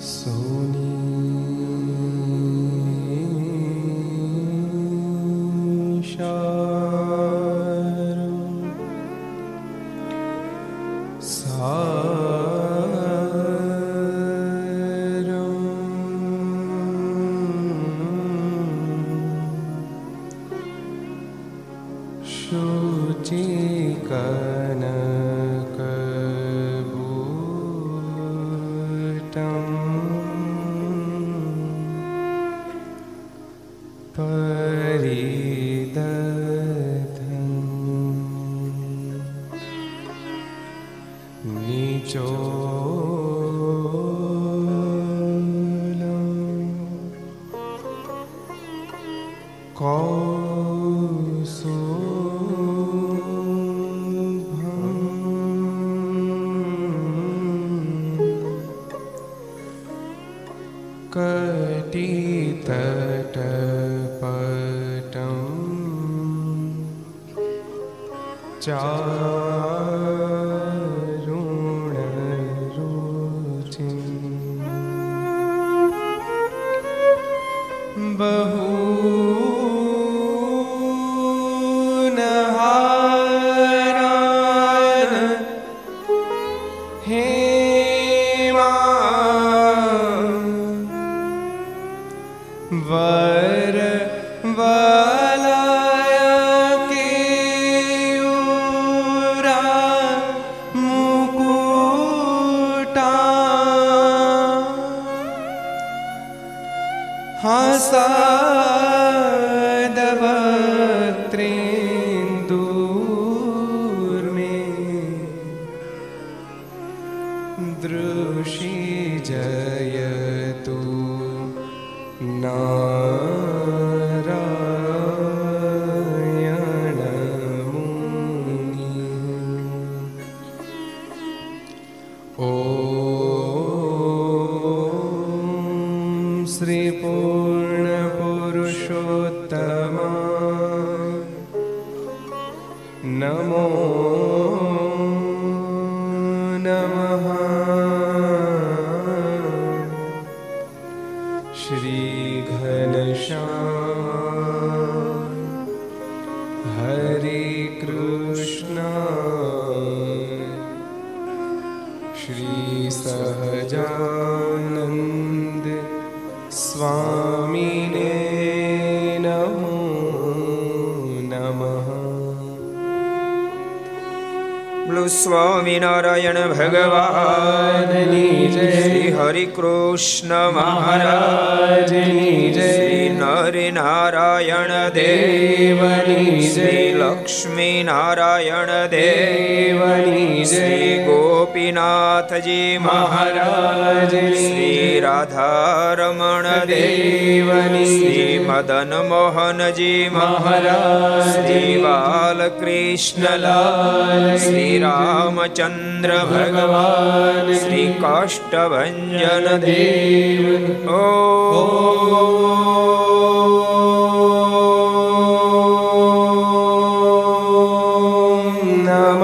So Oh. Swaminarayan ભગવાનની જય. શ્રી હરિકૃષ્ણ મહારાજની જય. શ્રી નર નારાયણ દેવની શ્રી લક્ષ્મી નારાયણ દેવની શ્રી ગોપીનાથજી મહારાજ શ્રી રાધારમણ દેવની શ્રી મદન મોહનજી મહારાજ. શ્રી બાલકૃષ્ણલાલ. શ્રી રામચંદ્ર ભગવાન શ્રી કાષ્ટભન દેવ ઓ નમ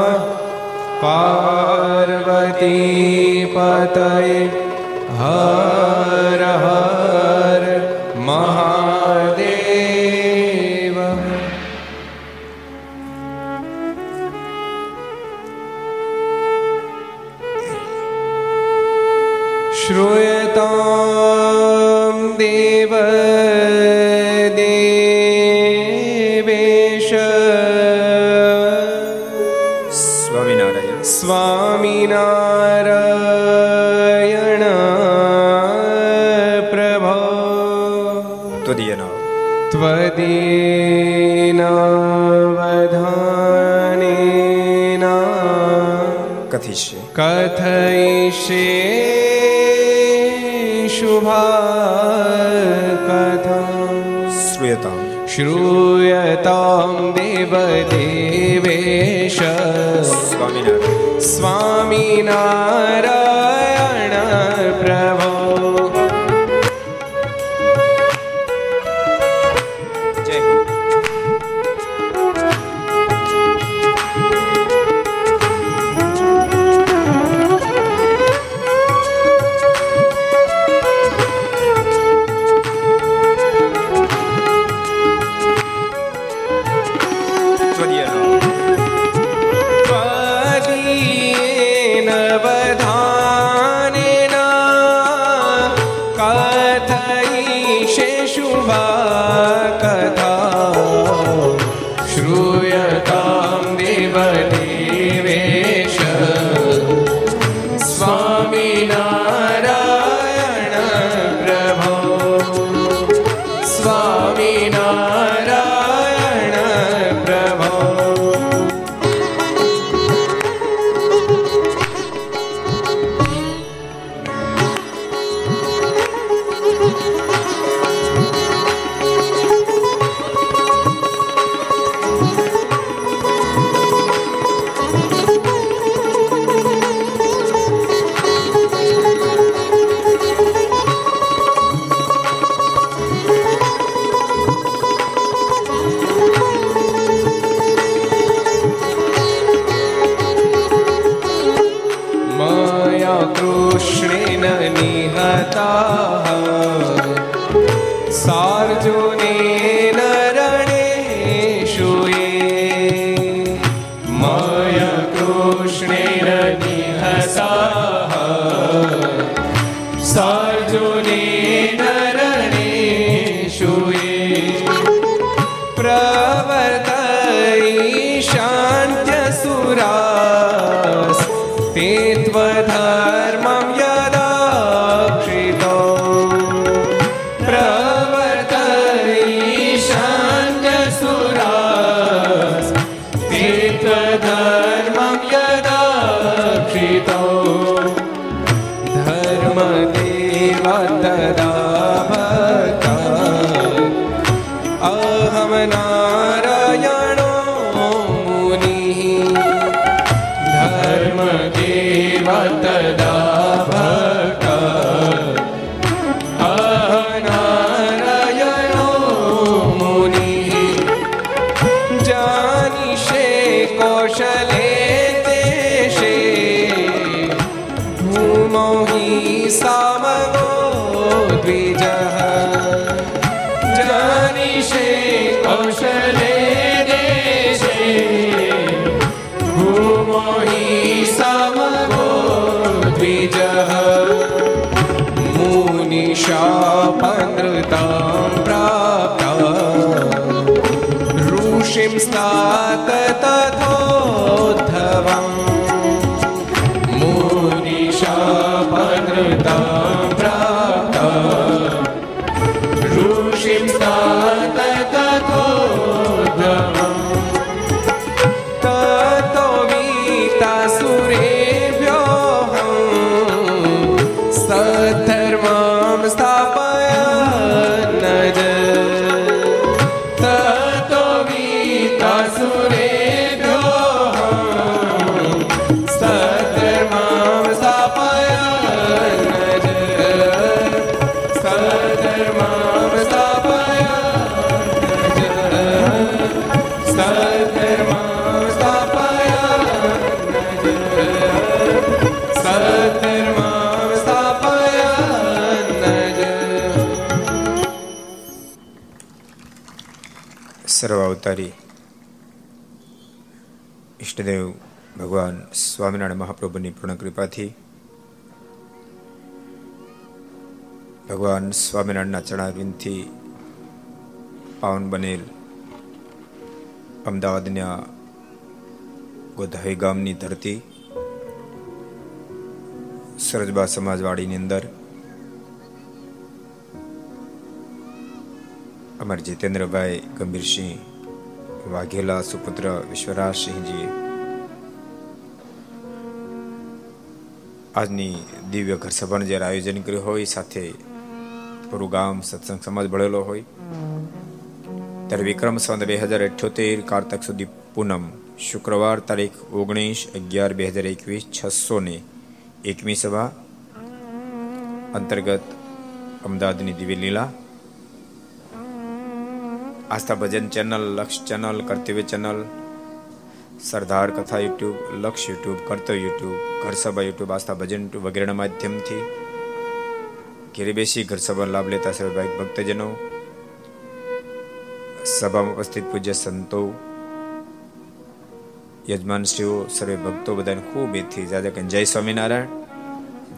પાર્વતી પતય ત્વદીનાવધાનેના કથિષ્ય કથયિષ્ये શુભા કથા શ્રૂયતા શ્રૂયતામ દેવદેવેશ સ્વામિનારાયણ સ્વામિનારાયણ कौशले देशे भूमौ हि सामगो અવતારી ઈષ્ટદેવ ભગવાન સ્વામિનારાયણ મહાપ્રભુની પૂર્ણ કૃપાથી ભગવાન સ્વામિનારાયણના ચરણારવિંદથી પાવન બનેલ અમદાવાદના ગોધાઈ ગામની ધરતી સરજબા સમાજવાડીની અંદર અમાર જીતેન્દ્રભાઈ ગંભીરસિંહ વાઘેલા સુપુત્ર વિશ્વરાજસિંહજી. આજની દિવ્ય ઘર સભાનું જ્યારે આયોજન કર્યું હોય, સાથે પૂરું ગામ સત્સંગ સમાજ ભળેલો હોય, ત્યારે વિક્રમ સંત બે હજાર અઠ્યોતેર કારતક સુધી પૂનમ શુક્રવાર તારીખ ઓગણીસ અગિયાર બે હજાર એકવીસ છસો ને એકમી સભા અંતર્ગત અમદાવાદની Divya Leela Aastha Bhajan channel, Laksh channel, Kartavya channel, Sardar Katha YouTube, Laksh YouTube, કર્તવ્ય યુટ્યુબ ઘર સભા યુટ્યુબ, આસ્થા ભજન યુટ્યુબ વગેરેના માધ્યમથી ઘેરે બેસી ઘર લાભ લેતા સર્વભાઈ ભક્તજનો. સભામાં ઉપસ્થિત પૂજ્ય સંતો, યજમાનશ્રીઓ, સર્વે ભક્તો બધાને ખૂબ એથી જાદા કે જય સ્વામિનારાયણ.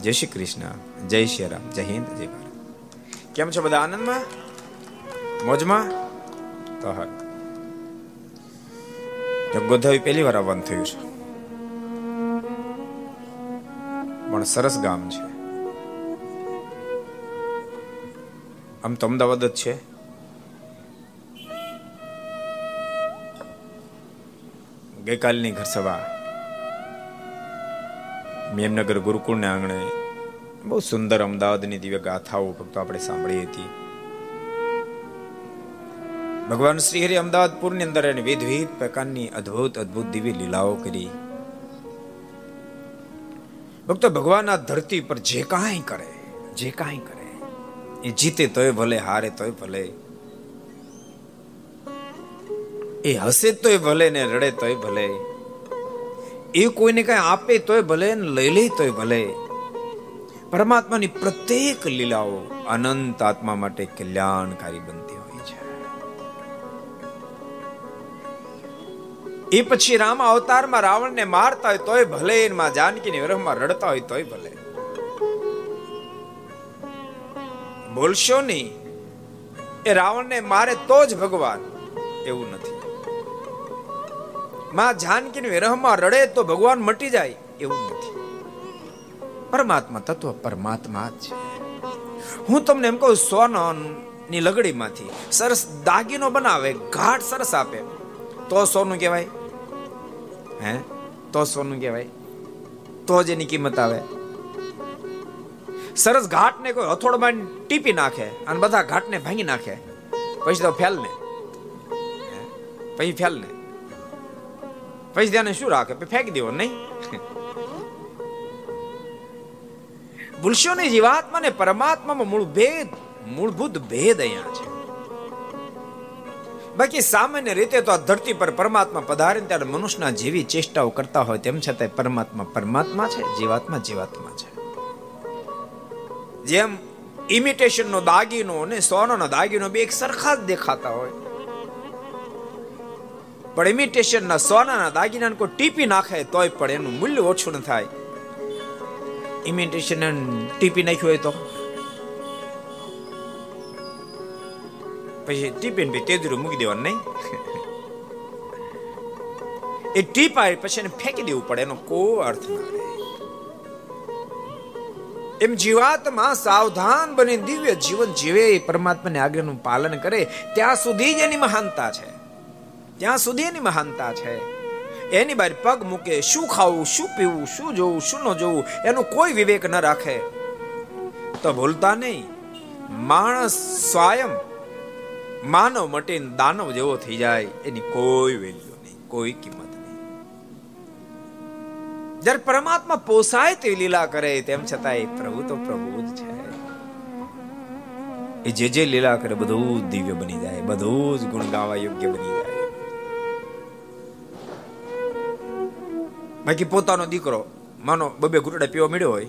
જય શ્રી કૃષ્ણ. જય શ્રી રામ. જય હિન્દ. જય ભારત. કેમ છો બધા? આનંદમાં? મોજમાં? તો હા ગોધાવી પહેલી વાર આવવાનું થયું છે. પણ સરસ ગામ છે. આમ તો અમદાવાદ જ છે. ગઈકાલની ઘરસભા. મેમનગર ગુરુકુળના આંગણે બહુ સુંદર અમદાવાદની દિવ્ય ગાથાઓ ફક્ત આપણે સાંભળી હતી. ભગવાન શ્રી હરિ અમદાવાદપુરની અંદર એને વિધવિધ પ્રકારની અદ્ભુત અદ્ભુત દિવ્ય લીલાઓ કરી. ભક્તો, ભગવાન આ ધરતી પર જે કાંઈ કરે, જે કાંઈ કરે, એ જીતે તોય ભલે, હારે તોય ભલે. એ હસે તોય ભલે ને રડે તોય ભલે. એ કોઈને કઈ આપે તોય ભલે ને લઈ લે તોય ભલે. પરમાત્માની પ્રત્યેક લીલાઓ અનંત આત્મા માટે કલ્યાણકારી બનતી એ પછી રામ અવતારમાં રાવણને મારતા હોય તોય ભલે માં જાનકીની વિરહમાં રડતા હોય તોય ભલે. બોલશો નહીં. એ રાવણને મારે તો જ ભગવાન. એવું નથી. માં જાનકીની વિરહમાં રડે તો ભગવાન મટી જાય, એવું નથી. પરમાત્મા તત્વ પરમાત્મા જ. છે હું તમને એમ કહું સોના ની લગડીમાંથી સરસ દાગીનો બનાવે, ઘાટ સરસ આપે. તો સોનું કહેવાય. હે? તો સોનું કહેવાય. તો જ એની કિંમત આવે. સરસ ઘાટને કોઈ હથોડમાં ટીપી નાખે અને બધા ઘાટને ભાંગી નાખે. પછી તો ફેલ ને પછી ફેલ ને પછી ત્યાં શું રાખે? ફેંકી દેવો નહીં? ભૂલશો નહીં જીવાત્મા ને પરમાત્મામાં મૂળ ભેદ, મૂળભૂત ભેદ અહીંયા છે. બાકી સામાન્ય રીતે તો આ ધરતી પર પરમાત્મા પધારે ત્યારે મનુષ્યના જેવી ચેષ્ટાઓ કરતા હોય તેમ છતાં પરમાત્મા પરમાત્મા છે, જીવાત્મા જીવાત્મા છે. જેમ ઇમિટેશનનો દાગીનો અને સોનાનો દાગીનો બે એક સરખા જ દેખાતા હોય. પણ ઇમિટેશન ના સોનાના દાગીના કોઈ ટીપી નાખે તોય પણ એનું મૂલ્ય ઓછું ન થાય. ઇમિટેશન ટીપી નાખ્યું હોય તો પછી ટીપીને ભાઈ તેજરું મૂકી દેવાનું નહીં એ ટીપ આવે પછી એને ફેંકી દેવું પડે એનો કોઈ અર્થ ના રહે એમ જીવાતમાં સાવધાન બની દિવ્ય જીવન જીવે પરમાત્માને આજ્ઞાનું પાલન કરે ત્યાં સુધી જ એની મહાનતા છે ત્યાં સુધી એની મહાનતા છે એની બહાર પગ મૂકે શું ખાવું શું પીવું શું જોવું શું ન જોવું એનો કોઈ વિવેક ન રાખે તો ભૂલતા નહીં માણસ સ્વયં માનવ મટીને દાનવ જેવો થઈ જાય, એની કોઈ વેલ્યુ નહીં, કોઈ કિંમત નહીં. જ્યારે પરમાત્મા પોસાય તે લીલા કરે, તેમ છતાં એ પ્રભુ તો પ્રભુ જ છે. એ જે જે લીલા કરે, બધું જ દિવ્ય બની જાય, બધું જ ગુણ ગાવા યોગ્ય બની જાય. બાકી પોતાનો દીકરો, માનો બબે ઘૂંટડા પીવા મળ્યો હોય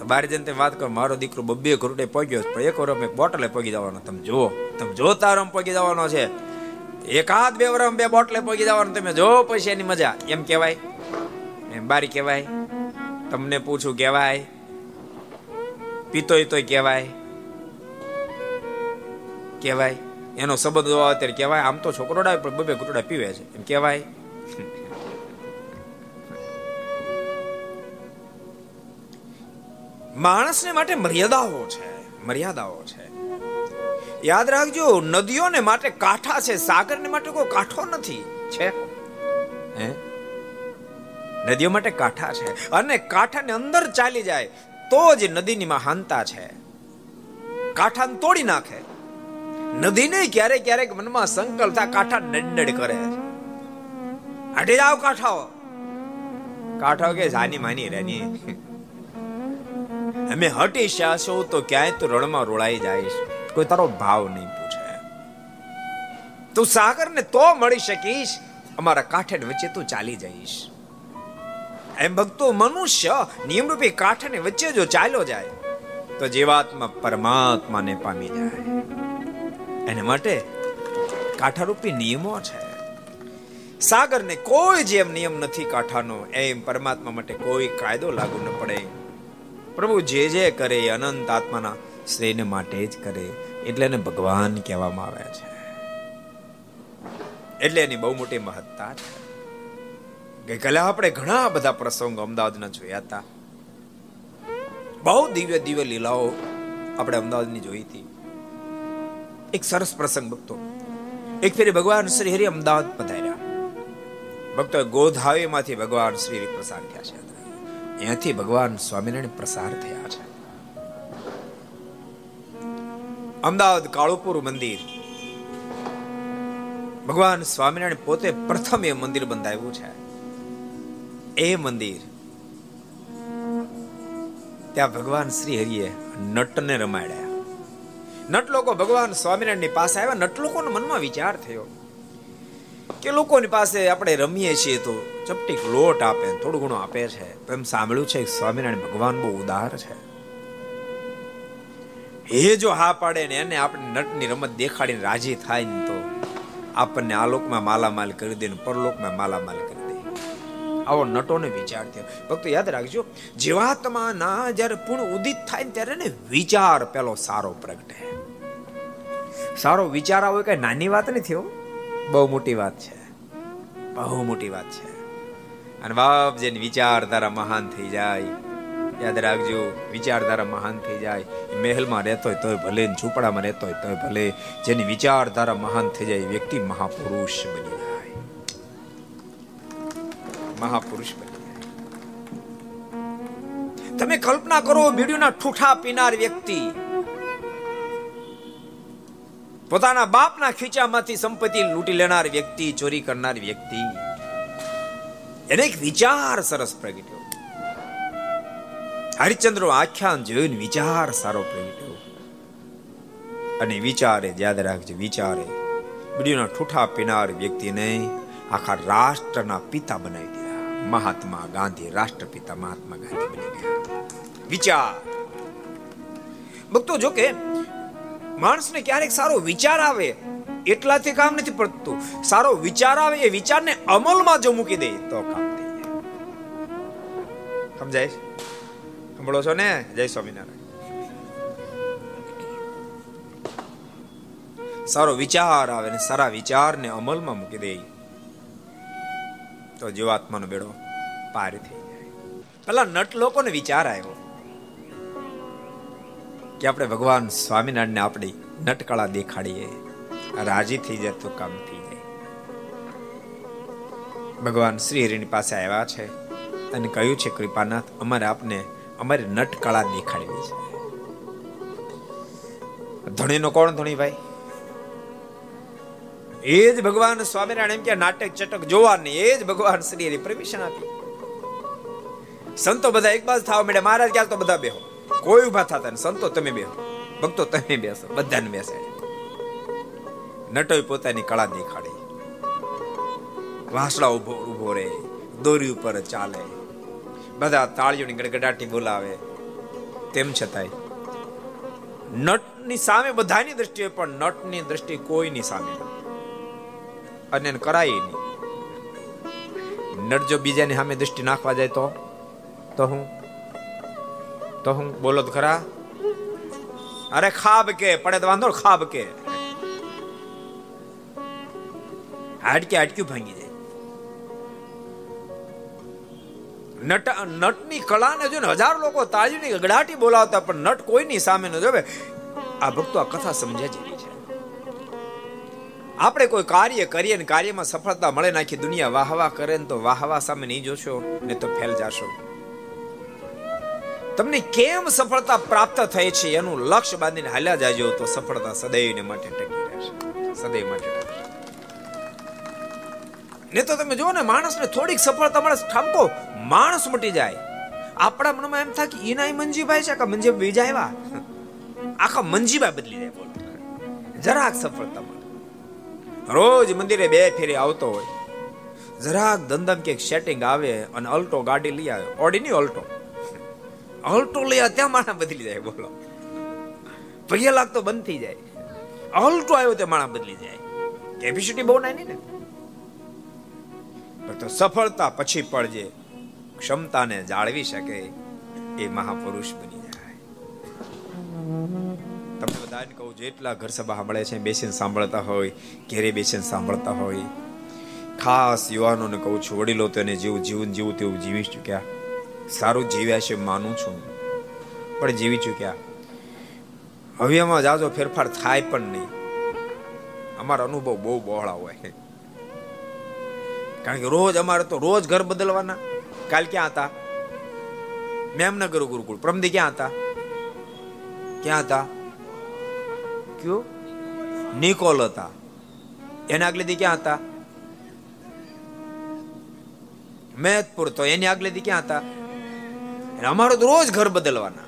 તો બાર જઈને તમે વાત કરો, મારો દીકરો બબ્બે ઘરડે પગ્યો પણ એક વરમ એક બોટલે પગી જવાનો. તમે જુઓ, તમે જો તારમ પગી જવાનો છે. એકાદ બે વરમ બે બોટલે પગી જવાનો. તમે જો પછી એની મજા. એમ કહેવાય? એમ બારી કહેવાય? તમને પૂછું કહેવાય? પીતોય તોય કહેવાય? કહેવાય? એનો સંબંધ અત્યારે કહેવાય? આમ તો છોકરો ડાય, પણ બબે ઘૂંટડા પીવે છે. એમ કહેવાય? માણસને માટે મર્યાદાઓ છે મર્યાદાઓ છે. યાદ રાખજો, નદીઓને માટે કાંઠા છે, સાગરને માટે કોઈ કાંઠો નથી, છે? હે? નદીઓ માટે કાંઠા છે. અને કાંઠાને અંદર ચાલી જાય, તો જ નદીની મહાનતા છે. કાંઠાને તોડી નાખે. નદીને ક્યારેક ક્યારેક મનમાં સંકલ્પ થાય, કાંઠા નડનડ કરે. હટી જાવ કાંઠાઓ. કાંઠાઓ કે જાની માની રેની અમે હટી શાસો તો ક્યાંય તું રણમાં રોળાઈ જાય કોઈ તારો ભાવ નહીં પૂછે. તું સાગરને તો મળી શકીશ, અમારા કાંઠે વચ્ચે તું ચાલી જઈશ. એમ ભક્તો મનુષ્ય નિયમરૂપી કાંઠે વચ્ચે જો ચાલ્યો જાય, તો જીવાત્મા પરમાત્માને પામી જાય. એને માટે કાંઠારૂપી નિયમો છે. સાગરને કોઈ જેમ નિયમ નથી કાંઠાનો, એમ પરમાત્મા માટે કોઈ કાયદો લાગુ ન પડે. પ્રભુ જે જે કરે એ અનંત આત્માના શ્રેયને માટે જ કરે, એટલે એને ભગવાન કહેવામાં આવે છે. એટલે એની બહુ મોટી મહત્તા છે. ગઈકાલે આપણે ઘણા બધા પ્રસંગો અમદાવાદના જોયા હતા. બહુ દિવ્ય દિવ્ય લીલાઓ આપણે અમદાવાદની જોઈ હતી. એક સરસ પ્રસંગ ભક્તો. એક ફેરી ભગવાન શ્રી હરિ અમદાવાદ પધાર્યા. ભક્તો ગોધાવીમાંથી ભગવાન શ્રી પ્રસાદ થયા છે. અહીંયાથી ભગવાન સ્વામિનારાયણ પ્રસાર થયા છે. અમદાવાદ કાળુપુર મંદિર. ભગવાન સ્વામિનારાયણ પોતે પ્રથમ એ મંદિર બંધાવ્યું છે. એ મંદિર. ત્યાં ભગવાન શ્રી હરિએ નટને રમાડ્યા. નટ લોકો ભગવાન સ્વામિનારાયણની પાસે આવ્યા નટ લોકોના મનમાં વિચાર થયો. કે લોકોની પાસે આપણે રમીએ છીએ તો ચપટીક લોટ આપે, થોડું ઘણું આપે છે. એમ સાંભળ્યું છે સ્વામિનારાયણ ભગવાન બહુ ઉદાર છે. એ જો હા પાડે ને એને આપણે નટની રમત દેખાડીને રાજી થાય ને તો આપણને આ લોકમાં માલામાલ કરી દે ને પરલોકમાં માલામાલ કરી દે. આવો નટોને વિચાર થયો ભક્તો યાદ રાખજો, જીવાત્માના જ્યારે પૂર્ણ ઉદિત થાય ને ત્યારે ને વિચાર પેલો સારો પ્રગટે. સારો વિચાર આવે કઈ નાની વાત નથી હો. બહુ મોટી વાત છે. બહુ મોટી વાત છે. અને બાપ જેને વિચારધારા મહાન થઈ જાય. યાદ રાખજો, વિચારધારા મહાન થઈ જાય. મહેલમાં રહેતો હોય તોય ભલે ઝૂંપડામાં રહેતો હોય તોય ભલે. જેની વિચારધારા મહાન થઈ જાય વ્યક્તિ મહાપુરુષ બની જાય. મહાપુરુષ બની તમે કલ્પના કરો, બીડીના ઠૂઠા પીનાર વ્યક્તિ પોતાના બાપના ખીચામાંથી સંપત્તિ લૂંટી લેનાર વ્યક્તિ, ચોરી કરનાર વ્યક્તિ. એને એક વિચાર સરસ પ્રગટ્યો. હરિચંદ્ર આખ્યાન જોઈને વિચાર સારો પ્રગટ્યો. અને વિચારે, યાદ રાખજો, વિચારે બીડીના ઠૂઠા પીનાર વ્યક્તિને આખા રાષ્ટ્રના પિતા બનાવી દીધા. મહાત્મા ગાંધી, રાષ્ટ્રપિતા મહાત્મા ગાંધી બની ગયા. વિચાર. ભક્તો, જો કે માણસને ક્યારેક સારો વિચાર આવે, એટલાથી કામ નથી પડતું. સારો વિચાર આવે, એ વિચારને અમલમાં જો મૂકી દે, તો કામ થઈ જાય. સમજાય સાંભળો છો ને? જય સ્વામિનારાયણ. સારો વિચાર આવે ને સારા વિચારને અમલમાં મૂકી દે. તો જીવાત્માનો બેડો પાર થઈ જાય. પેલા નટ લોકોને વિચાર આવ્યો. કે આપણે ભગવાન સ્વામિનારાયણને આપણી નટકળા દેખાડીએ. રાજી થઈ જાય તો કામ થઈ જાય. ભગવાન શ્રી હરિની પાસે આવ્યા છે અને કહ્યું છે, કૃપાનાથ, અમારે આપને અમારી નટકળા દેખાડવી છે. ધણીનો કોણ ધણી ભાઈ? એ જ ભગવાન સ્વામિનારાયણ એમ કે નાટક ચટક જોવાની, એ જ ભગવાન શ્રી હરિ પરમિશન આપી. સંતો બધા એક બાજુ થવા માંડ્યા, મહારાજ, ક્યાં તો બધા બેહો. કોઈ ઊભા થતા સંતો તમે બેસો ભક્તો તમે બેસો. બધાને બેસે. નટોય પોતાની કળા દેખાડી. વાસળા ઊભો ઊભો રે દોરી ઉપર ચાલે. બધા તાળીઓની ગડગડાટી બોલાવે. તેમ છતાંય, નટની સામે બધાની દ્રષ્ટિએ પણ નટની દ્રષ્ટિ કોઈની સામે અને કરાય નહીં. નટ જો બીજાની સામે દ્રષ્ટિ નાખવા જાય તો? તો હું? તો હું બોલો તો ખરા? અરે ખાબ કે, પડે તો વાંધો ખાબ કે. હાડકે હાડક્યું ભાંગી જાય. નટ, નટની કળાને જોઈને હજાર લોકો તાળીની ગગડાટી બોલાવતા, પણ નટ કોઈની સામે ન જોવે આ ભક્તો આ કથા સમજ્યા જેવી છે. આપણે કોઈ કાર્ય કરીએ ને કાર્યમાં સફળતા મળે નાખી દુનિયા વાહવા કરે ને તો વાહવા સામે નહીં જોશો, ને તો ફેલ જાશો. તમને કેમ સફળતા પ્રાપ્ત થઈ છે એનું લક્ષ્ય બાંધીને હાલ્યા જાજો તો સફળતા સદૈવને માટે ટકી રહેશે. સદૈવ માટે ને તો તમે જુઓ ને, માણસને થોડીક સફળતા મળે ઠામકો, માણસ મટી જાય. આપણા મનમાં એમ થાય કે ઈનાય મંજીભાઈ છે કે મંજીભાઈ બીજા આવ્યા? આખા મંજીભાઈ બદલી જાય બોલો. જરાક સફળતા મળે. રોજ મંદિરે બે ફેરી આવતો હોય. જરાક ધંધમ કે સેટિંગ આવે અને અલ્ટો ગાડી લઈ આવે. ઓડી ની અલ્ટો. અલ્ટો લઈ ત્યાં માણા બદલી જાય, બોલો. પગે લાગતો બંધ થઈ જાય. અલ્ટો આવ્યો ત્યાં માણા બદલી જાય. કેપેસિટી બહુ નાની ને. તો સફળતા પછી પડજે. ક્ષમતાને જાળવી શકે એ મહાપુરુષ બની જાય. તમને બધાને કહું, જેટલા ઘર સભા સાંભળે છે, બેસીને સાંભળતા હોય, ઘેરે બેસીને સાંભળતા હોય. ખાસ યુવાનોને કહું છું, વડીલો તો એને જેવું જીવન જીવું તેવું જીવી ચૂક્યા સારું જીવ્યા છે માનું છું પણ જીવી ચૂક્યા હવે એમાં જાજો ફેરફાર થાય પણ નહીં. અમારો અનુભવ બહુ બહોળા હોય. કારણ કે રોજ અમારે તો રોજ ઘર બદલવાના. કાલ ક્યાં હતા? મેમનગર ગુરુકુળ. પ્રમદી ક્યાં હતા? ક્યાં હતા? કયું? નિકોલ હતા. એના આગલે દી ક્યાં હતા? મેદપુર તો એની આગલે દી ક્યાં હતા? અમારો તો રોજ ઘર બદલવાના.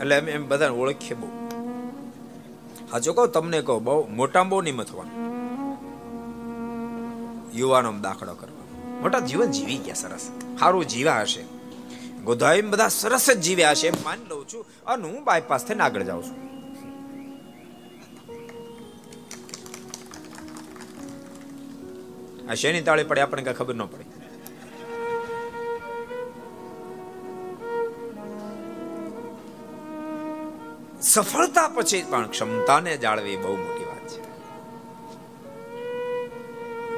એટલે એમ એમ બધાને ઓળખીએ બહુ. હાજો કહો, તમને કહો, બહુ મોટા બહુ નિયમ થવાનું યુવાનો દાખલો કરવા મોટા જીવન જીવી ગયા સરસ. સારું જીવા હશે. ગોધાવી બધા સરસ જ જીવ્યા હશે, એમ માની લઉં છું. અને હું બાયપાસ થઈને આગળ જાઉં છું. આ શેની તાળી પડે? આપણને કઈ ખબર ન પડે. સફળતા પછી પણ ક્ષમતાને જાળવી બહુ મોટી વાત છે.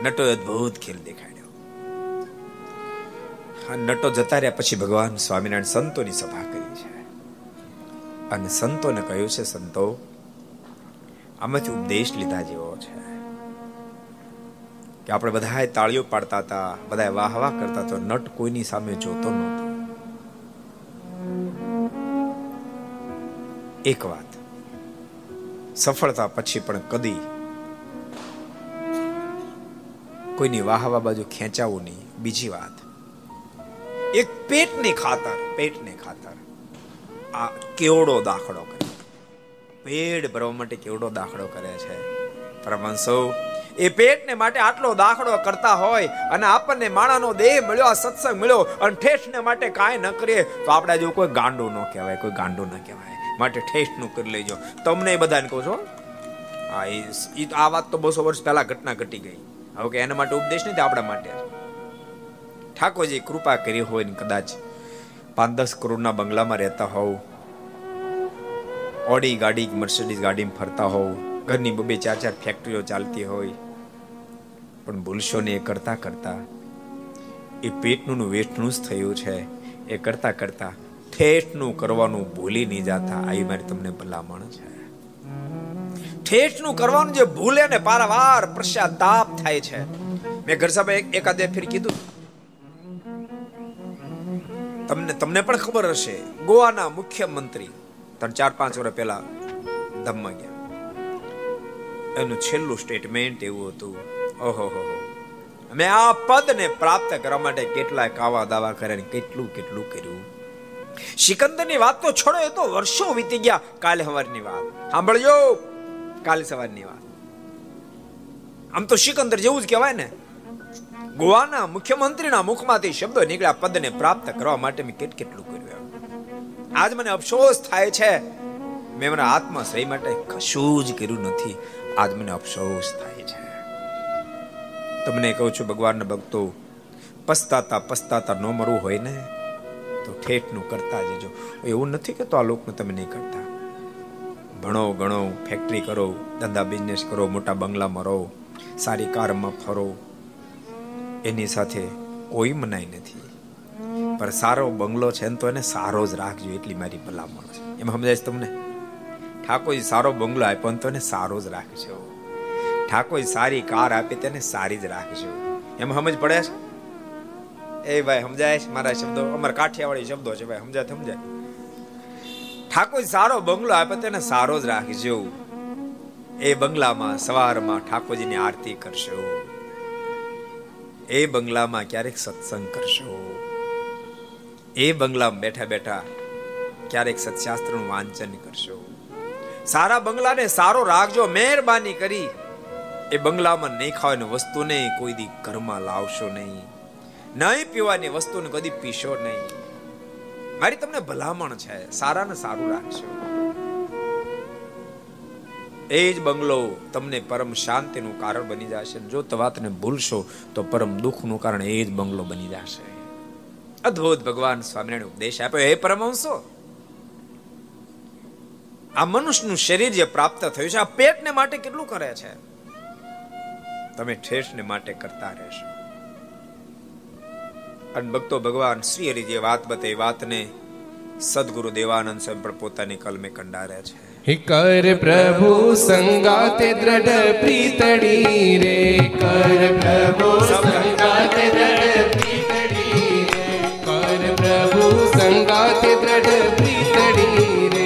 નટો અદભુત ખેલ દેખાડ્યો આ નટો જતા રહ્યા પછી ભગવાન સ્વામિનારાયણ સંતોની સભા કરી છે. અને સંતોને કહ્યું છે, સંતો, આમાંથી ઉપદેશ લીધા જેવો છે. કે આપણે બધાએ તાળીઓ પાડતા હતા, બધાએ વાહ વાહ કરતા તો નટ કોઈની સામે જોતો નહોતો. એક વાત. સફળતા પછી પણ કદી કોઈની વાહવા બાજુ ખેંચાવું નહીં. બીજી વાત, એક પેટની ખાતર, પેટને ખાતર. આ કેવડો દાખલો કરે. પેટ ભરવા માટે કેવડો દાખલો કરે છે? પરમહંસો એ પેટને માટે આટલો દાખલો કરતા હોય અને આપણને માણાનો દેહ મળ્યો, આ સત્સંગ મળ્યો અને ઠેઠને માટે કાંઈ ન કરીએ, તો આપણે જો કોઈ ગાંડું ન કહેવાય, કોઈ ગાંડું ન કહેવાય. માટે ઠેસનું કરી લેજો. તમને એ બધાને કહું છો હા. એ આ વાત તો બસો વર્ષ પહેલા ઘટના ઘટી ગઈ. હવે કે એના માટે ઉપદેશ નથી આપણા માટે. ઠાકોરજી, કૃપા કરી હોય ને કદાચ પાંચ દસ કરોડના બંગલામાં રહેતા હોવ. ઓડી ગાડી મર્સિડીઝ ગાડીમાં ફરતા હોવ. ઘરની બબે ચાર ચાર ફેક્ટરીઓ ચાલતી હોય. પણ ભૂલશો ને એ કરતા કરતા એ પેટનું વેઠનું જ થયું છે. એ કરતા કરતા ઠેઠનું કરવાનું ભૂલી નહીં જાતા. આવી મારી તમને ભલામણ છે. ઠેઠનું કરવાનું જે ભૂલે ને પારાવાર પશ્ચાતાપ થાય છે. મેં ઘર સાહેબ એકાદે ફેર કીધું. તમને તમને પણ ખબર હશે. ગોવાના મુખ્યમંત્રી ત્રણ, ચાર, પાંચ વર્ષ પહેલા ધમમાં ગયા. એનું છેલ્લું સ્ટેટમેન્ટ એવું હતું. ઓહો મેં આ પદને પ્રાપ્ત કરવા માટે કેટલા કાવા દાવા કર્યા કેટલું કેટલું કર્યું? સિકંદરની વાત તો છોડો એ તો વર્ષો વીતી ગયા કાલે સવારની વાત. સાંભળજો, કાલે સવારની વાત. આમ તો સિકંદર જેવું જ કહેવાય ને. ગોવાના મુખ્યમંત્રીના મુખમાંથી શબ્દો નીકળ્યા, પદને પ્રાપ્ત કરવા માટે મેં કેટ કેટલું કર્યું આજ મને અફસોસ થાય છે. મેં મારા આત્મા સહી માટે કશું જ કર્યું નથી. આજ મને અફસોસ થાય છે. તમને કહું છું, ભગવાનના ભક્તો પસ્તાતા પસ્તાતા ન મરવું હોય ને. તો ઠેઠનું કરતા જજો. એવું નથી કે તો આ લોકનું તમે નહીં કરતા. ભણો, ગણો ફેક્ટરી કરો, ધંધા બિઝનેસ કરો, મોટા બંગલામાં રહો, સારી કારમાં ફરો. એની સાથે કોઈ મનાઈ નથી. પણ સારો બંગલો છે ને તો એને સારો જ રાખજો, એટલી મારી ભલામણ છે. એમ સમજાય તમને? ઠાકોરજી સારો બંગલો આપ્યો તો એને સારો જ રાખજો. ઠાકોરજી સારી કાર આપી તેને સારી જ રાખજો. એમ સમજ પડે છે? એ ભાઈ સમજાય મારા શબ્દો, અમારા કાઠિયાવાડી શબ્દો છે ભાઈ, સમજાય સમજાય. ઠાકોર સારો બંગલો આપે તેને સારો જ રાખજો એ બંગલામાં સવારમાં ઠાકોરજીની આરતી કરશો એ બંગલામાં ક્યારેક સત્સંગ કરશો એ બંગલામાં બેઠા બેઠા ક્યારેક સત્શાસ્ત્રનું વાંચન કરશો સારા બંગલાને સારો રાખજો મહેરબાની કરી, એ બંગલામાં નહીં ખાવાની વસ્તુને કોઈ દી ઘરમાં લાવશો નહીં. નહીં પીવાની વસ્તુને કદી પીશો નહીં. મારી તમને ભલામણ છે, સારા ને સારું રાખશો એ જ બંગલો તમને પરમ શાંતિનું કારણ બની જશે જો તો વાતને ભૂલશો તો પરમ દુઃખનું કારણ એ જ બંગલો બની જશે. અદ્ભુત ભગવાન સ્વામિનારાયણ ઉપદેશ આપ્યો, હે પરમહંસો, આ મનુષ્યનું શરીર જે પ્રાપ્ત થયું છે, આ પેટને માટે કેટલું કરે છે? તમે ઠેસને માટે કરતા રહેશો. અને ભક્તો ભગવાન શ્રી હરિ વાત બતે વાતને સદગુરુ દેવાનંદ સ્વયં પણ પોતાની કલમે કંડારે છે. કર પ્રભુ સંગાતે દ્રઢ પ્રીતડી રે. કર પ્રભુ સંગાતે દ્રઢ પ્રીતડી રે. કર પ્રભુ સંગાતે દ્રઢ પ્રીતડી રે.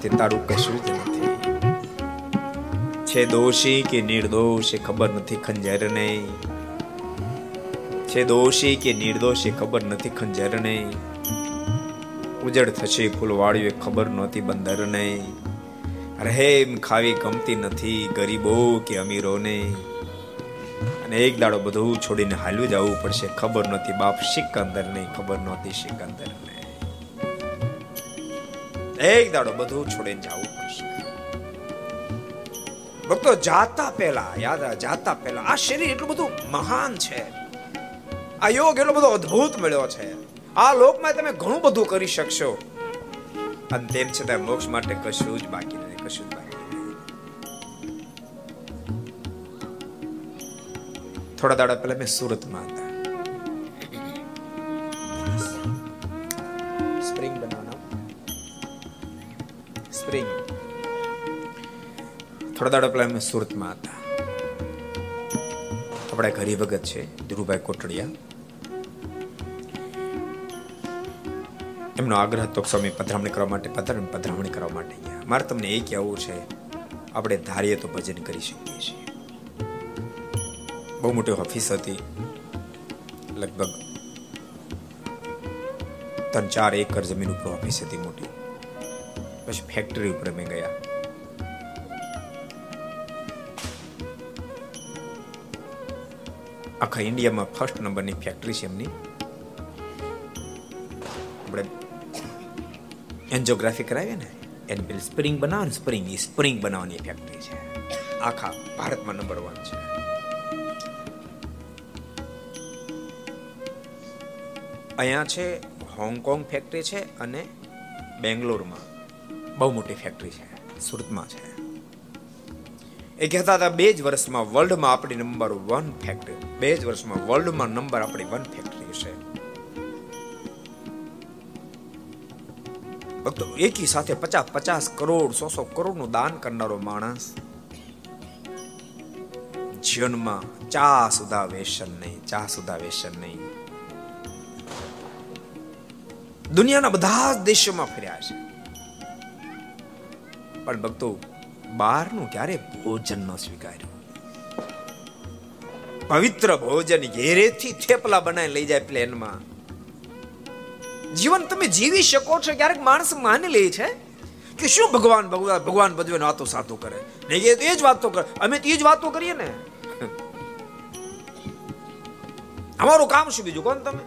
એમાંથી તારું કશું જ નથી. છે દોષી કે નિર્દોષ એ ખબર નથી ખંજર નહીં. છે દોષી કે નિર્દોષ એ ખબર નથી ખંજર નહીં. ઉજળ થશે ફૂલવાળ્યું એ ખબર નહોતી બંદર નહીં. રહેમ ખાવી ગમતી નથી ગરીબો કે અમીરોને અને એક દાડો બધું છોડીને હાલ્યું જવું પડશે. ખબર નહોતી બાપ સિકંદર નહીં, ખબર નહોતી સિકંદર એક દાડો બધું છોડીને જવું પડશે. ભક્તો, જાતા પહેલા, યાદ જાતા પહેલા. આ શરીર એટલું બધું મહાન છે. આ યોગ એટલો બધો અદ્ભુત મળ્યો છે. આ લોકમાં તમે ઘણું બધું કરી શકશો. અને તેમ છતાં મોક્ષ માટે કશું જ બાકી નથી, કશું જ બાકી થોડા દાડા પહેલા મેં સુરતમાં હતા. થોડા દાડા પહેલા અમે સુરતમાં હતા. આપણા ઘરી ભગત છે, ધીરુભાઈ કોટડિયા. એમનો આગ્રહ હતો સ્વામી પધરામણી કરવા માટે પધરામણી પધરામણી કરવા માટે ગયા. મારે તમને એ કહેવું છે, આપણે ધારીએ તો ભજન કરી શકીએ છીએ. બહુ મોટી ઓફિસ હતી. લગભગ ત્રણ ચાર એકર જમીન ઉપર ઓફિસ હતી મોટી. પછી ફેક્ટરી ઉપર અમે ગયા. આખા ઇન્ડિયામાં ફર્સ્ટ નંબરની ફેક્ટરી છે એમની. આપણે એન્જિયોગ્રાફી કરાવીએ ને, એની પેલી સ્પ્રિંગ બનાવે સ્પ્રિંગ એ સ્પ્રિંગ બનાવવાની ફેક્ટરી છે. આખા ભારતમાં નંબર વન છે. અહીંયા છે હોંગકોંગ ફેક્ટરી છે અને બેંગ્લોરમાં બહુ મોટી ફેક્ટરી છે, સુરતમાં છે. એ કહેતા હતા બે જ વર્ષમાં વર્લ્ડમાં આપણી નંબર વન ફેક્ટરી બે જ વર્ષમાં વર્લ્ડમાં નંબર આપણી વન ફેક્ટરી છે. ભક્તો, એકી સાથે પચાસ પચાસ કરોડ, સો સો કરોડનું દાન કરનારો માણસ જીવનમાં ચા સુધા વેસન નહીં, ચા સુધા વેસન નહીં. દુનિયાના બધા જ દેશોમાં ફર્યા છે. પણ ભક્તો, બહારનું ક્યારે ભોજન ન સ્વીકાર્યું. પવિત્ર ભોજન ઘેરેથી થેપલા બનાવી લઈ જાય પ્લેનમાં. જીવન તમે જીવી શકો છો, ક્યારેક માણસ માની લે છે કે શું ભગવાન ભગવાન ભગવાન ભજવે વાતો સાતો કરે. નહીં એ જ વાતો કરે. અમે તો એ જ વાતો કરીએ ને. અમારું કામ શું બીજું? કોણ તમે?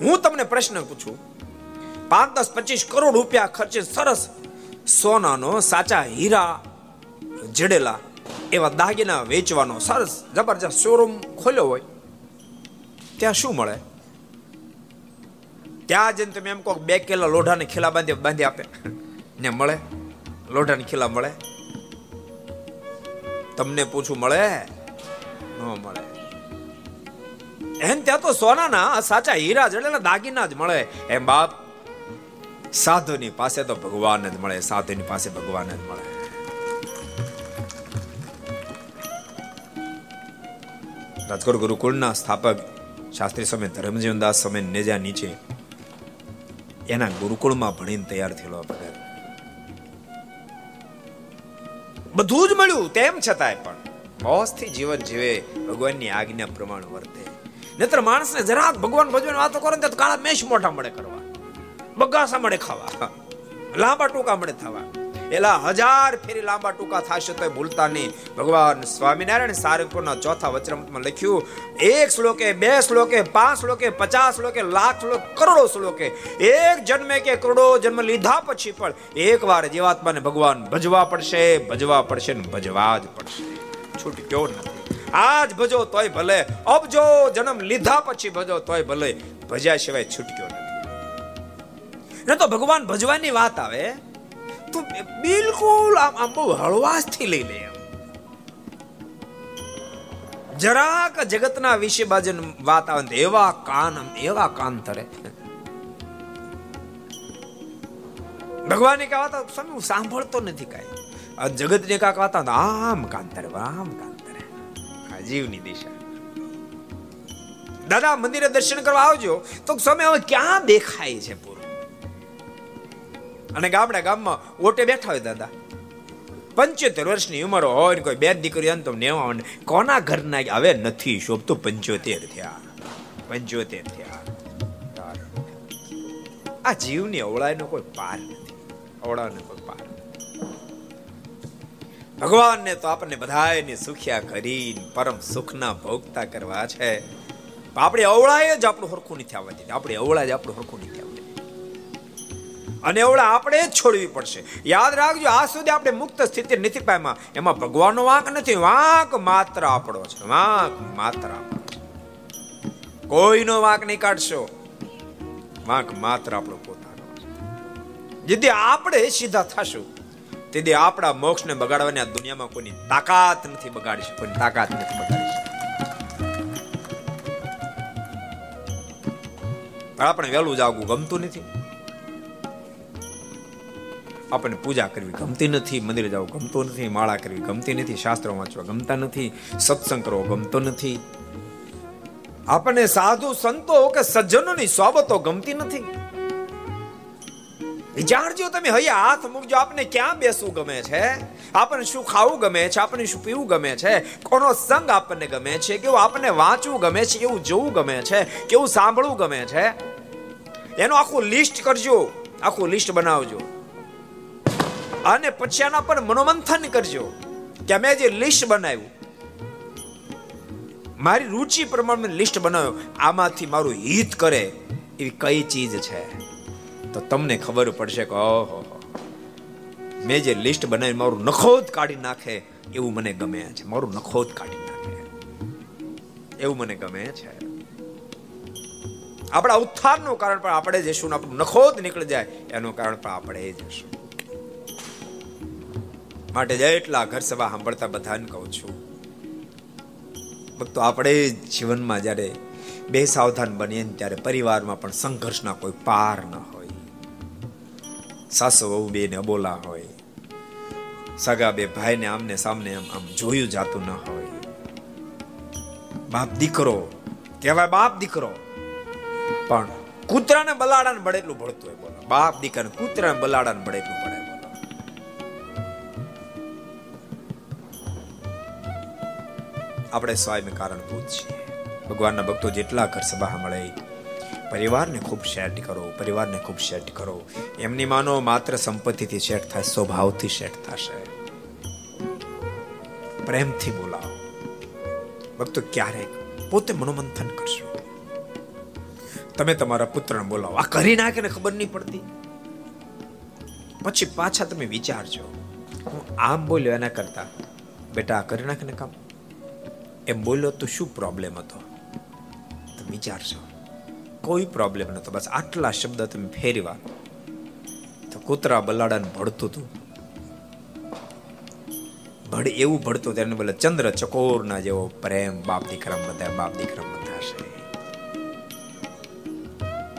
હું તમને પ્રશ્ન પૂછું. પાંચ, દસ, પચીસ કરોડ રૂપિયા ખર્ચે સરસ સોનાનો સાચા હીરા જડેલા એવા દાગીના વેચવાનો સરસ જબરજસ્ત શોરૂમ ખોલ્યો હોય, ત્યાં શું મળે? ત્યાં જઈને તમે એમ કહો બે કિલો લોઢાને ખીલા બાંધી બાંધી આપે. ને મળે? લોઢાને ખીલા મળે? તમને પૂછું મળે? ન મળે. એમ ત્યાં તો સોનાના સાચા હીરા જડેલા દાગીના જ મળે. એમ બાપ, સાધુની પાસે તો ભગવાન જ મળે, સાધુની પાસે ભગવાન જ મળે. રાજકોટ ગુરુકુળના સ્થાપક શાસ્ત્રી સ્વામી ધર્મજીવન દાસ સ્વામી નેજા નીચે એના ગુરુકુળમાં ભણીને તૈયાર થયેલો પગાર. બધું જ મળ્યું, તેમ છતાંય પણ. મોજથી જીવન જીવે, ભગવાનની આજ્ઞા પ્રમાણ વર્તે. નહીતર માણસને જરાક ભગવાન ભજવાની વાતો કરો ને તો કાળા મેશ મોટા મળે કરવા બગાસા મળે ખાવા. લાંબા ટૂંકા મળે થવા. એલા હજાર ફેરી લાંબા ટૂંકા થશે તો ભૂલતા નહીં. ભગવાન સ્વામિનારાયણ સારંગપુરના ચોથા વચરામૃતમાં લખ્યું, એક શ્લોકે, બે શ્લોકે, પાંચ શ્લોકે, પચાસ શ્લોકે, લાખ શ્લોક, કરોડો શ્લોકે. એક જન્મે કે કરોડો જન્મ લીધા પછી પણ એક વાર જીવાત્માને ભગવાન ભજવા પડશે ભજવા પડશે ને ભજવા જ પડશે. છૂટક્યો નથી. આજ ભજો તોય ભલે, અબજો જન્મ લીધા પછી ભજો તોય ભલે. ભજ્યા સિવાય છૂટક્યો નથી. ન તો ભગવાન ભજવાની વાત આવે? તો બિલકુલ આમ આમ બહુ હળવાશથી લઈ લે જરાક જગતના વિશે બાજુ વાત આવે એવા કાન એવા કાન ધરે. ભગવાનની વાત સ્વામી હું સાંભળતો નથી કાંઈ. આ જગત ને કાંક વાત આમ કાન ધરે, આમ કાન ધરે. આ જીવની દિશા. દાદા, મંદિરે દર્શન કરવા આવજો. તો સ્વામી હવે ક્યાં દેખાય છે પૂરું અને ગામડા ગામમાં ઓટે બેઠા હોય દાદા. પંચોતેર વર્ષની ઉંમર હોય કોઈ બે દીકરી તો નેવા કોના ઘરના હવે નથી શોભ તો પંચોતેર થયા. પંચોતેર થયા. આ જીવની અવળાઈનો કોઈ પાર નથી. અવળાનો કોઈ પાર ભગવાનને તો આપણને બધાને સુખ્યા કરી પરમ સુખના ભોગતા કરવા છે. આપણે અવળાય જ આપણું હરખું નથી આવવા દીધું આપણે અવળા જ આપણું હરખું નથી અને એવડા આપણે જ છોડવી પડશે. યાદ રાખજો આ સુધી આપણે મુક્ત સ્થિતિ નથી પામ્યા. એમાં ભગવાનનો વાંક નથી. વાંક માત્ર આપણો છે. વાંક માત્ર કોઈનો વાંક નહીં કાઢશો. વાંક માત્ર આપણો પોતાનો જેથી આપણે સીધા થશું. તેથી આપણા મોક્ષને બગાડવાની આ દુનિયામાં કોઈની તાકાત નથી બગાડી કોઈની તાકાત નથી બગાડી આપણે વહેલું જાગવું ગમતું નથી. આપણને પૂજા કરવી ગમતી નથી, મંદિરે જવું ગમતું નથી, માળા કરવી ગમતી નથી, શાસ્ત્રો વાંચવા ગમતા નથી, સત્સંગ કરવો ગમતો નથી. આપણને સાધુ સંતો કે સજ્જનોની સોબતો ગમતી નથી. વિચારજો તમે હૈયા હાથ મૂકજો, આપને ક્યાં બેસવું ગમે છે? આપણને શું ખાવું ગમે છે? આપણને શું પીવું ગમે છે? કોનો સંગ આપણને ગમે છે? કેવું આપણને વાંચવું ગમે છે? કેવું જોવું ગમે છે? કેવું સાંભળવું ગમે છે? એનું આખું લિસ્ટ કરજો. આખું લિસ્ટ બનાવજો. અને પછી આના પર મનોમંથન કરજો કે અમે જે લિસ્ટ બનાવ્યું, મારી રુચિ પ્રમાણે લિસ્ટ બનાવ્યો, આમાંથી મારું હિત કરે એવી કઈ ચીજ છે? તો તમને ખબર પડશે કે ઓહો, મેં જે લિસ્ટ બનાવી મારું નખોદ કાઢી નાખે, એવું મને ગમે છે. મારું નખોદ કાઢી નાખે. એવું મને ગમે છે. આપણા ઉત્થાનનું કારણ પણ આપણે જઈશું આપણું નખોદ નીકળી જાય, એનું કારણ પણ આપણે જઈશું માટે જેટલા ઘર સભા સાંભળતા બધાને કહું છું. ભક્તો, આપણે જીવનમાં જ્યારે બે સાવધાન બનીએ ત્યારે પરિવારમાં પણ સંઘર્ષના કોઈ પાર ન હોય. સાસુ વહુ બે ને અબોલા હોય. સગા બે ભાઈને આમને સામને આમ આમ જોયું જાતું ન હોય. બાપ દીકરો, કહેવાય બાપ દીકરો. પણ કૂતરાને બલાડાને બળેલું ભળતું હોય બોલો. બાપ દીકરાને કૂતરાને બલાડાને બળેટલું પડે આપણે સ્વયં કારણભૂત છીએ ભગવાનના ભક્તો જેટલા ઘર સભા મળે પરિવારને ખૂબ સેટ કરો, પરિવારને ખૂબ સેટ કરો. એમની માનો માત્ર સંપત્તિથી સેટ થાય, સ્વભાવથી સેટ થશે. પ્રેમથી બોલાવો. ભક્તો ક્યારેક પોતે મનોમંથન કરશો. તમે તમારા પુત્રને બોલાવો. આ કરી નાખે ને ખબર નહીં પડતી. પછી પાછા તમે વિચારજો. હું આમ બોલ્યો એના કરતા. બેટા, આ કરી નાખે ને કામ. એમ બોલ્યો તો શું પ્રોબ્લેમ હતો? તમે વિચારશો. કોઈ પ્રોબ્લેમ નતો બસ આટલા શબ્દ તમે ફેરવા તો કૂતરા બલાડાને ભળતું હતું. ભળ એવું ભળતું તેને બોલે, ચંદ્ર ચકોરના જેવો પ્રેમ બાપ દીકરા બધા બાપ દીકરા બધા છે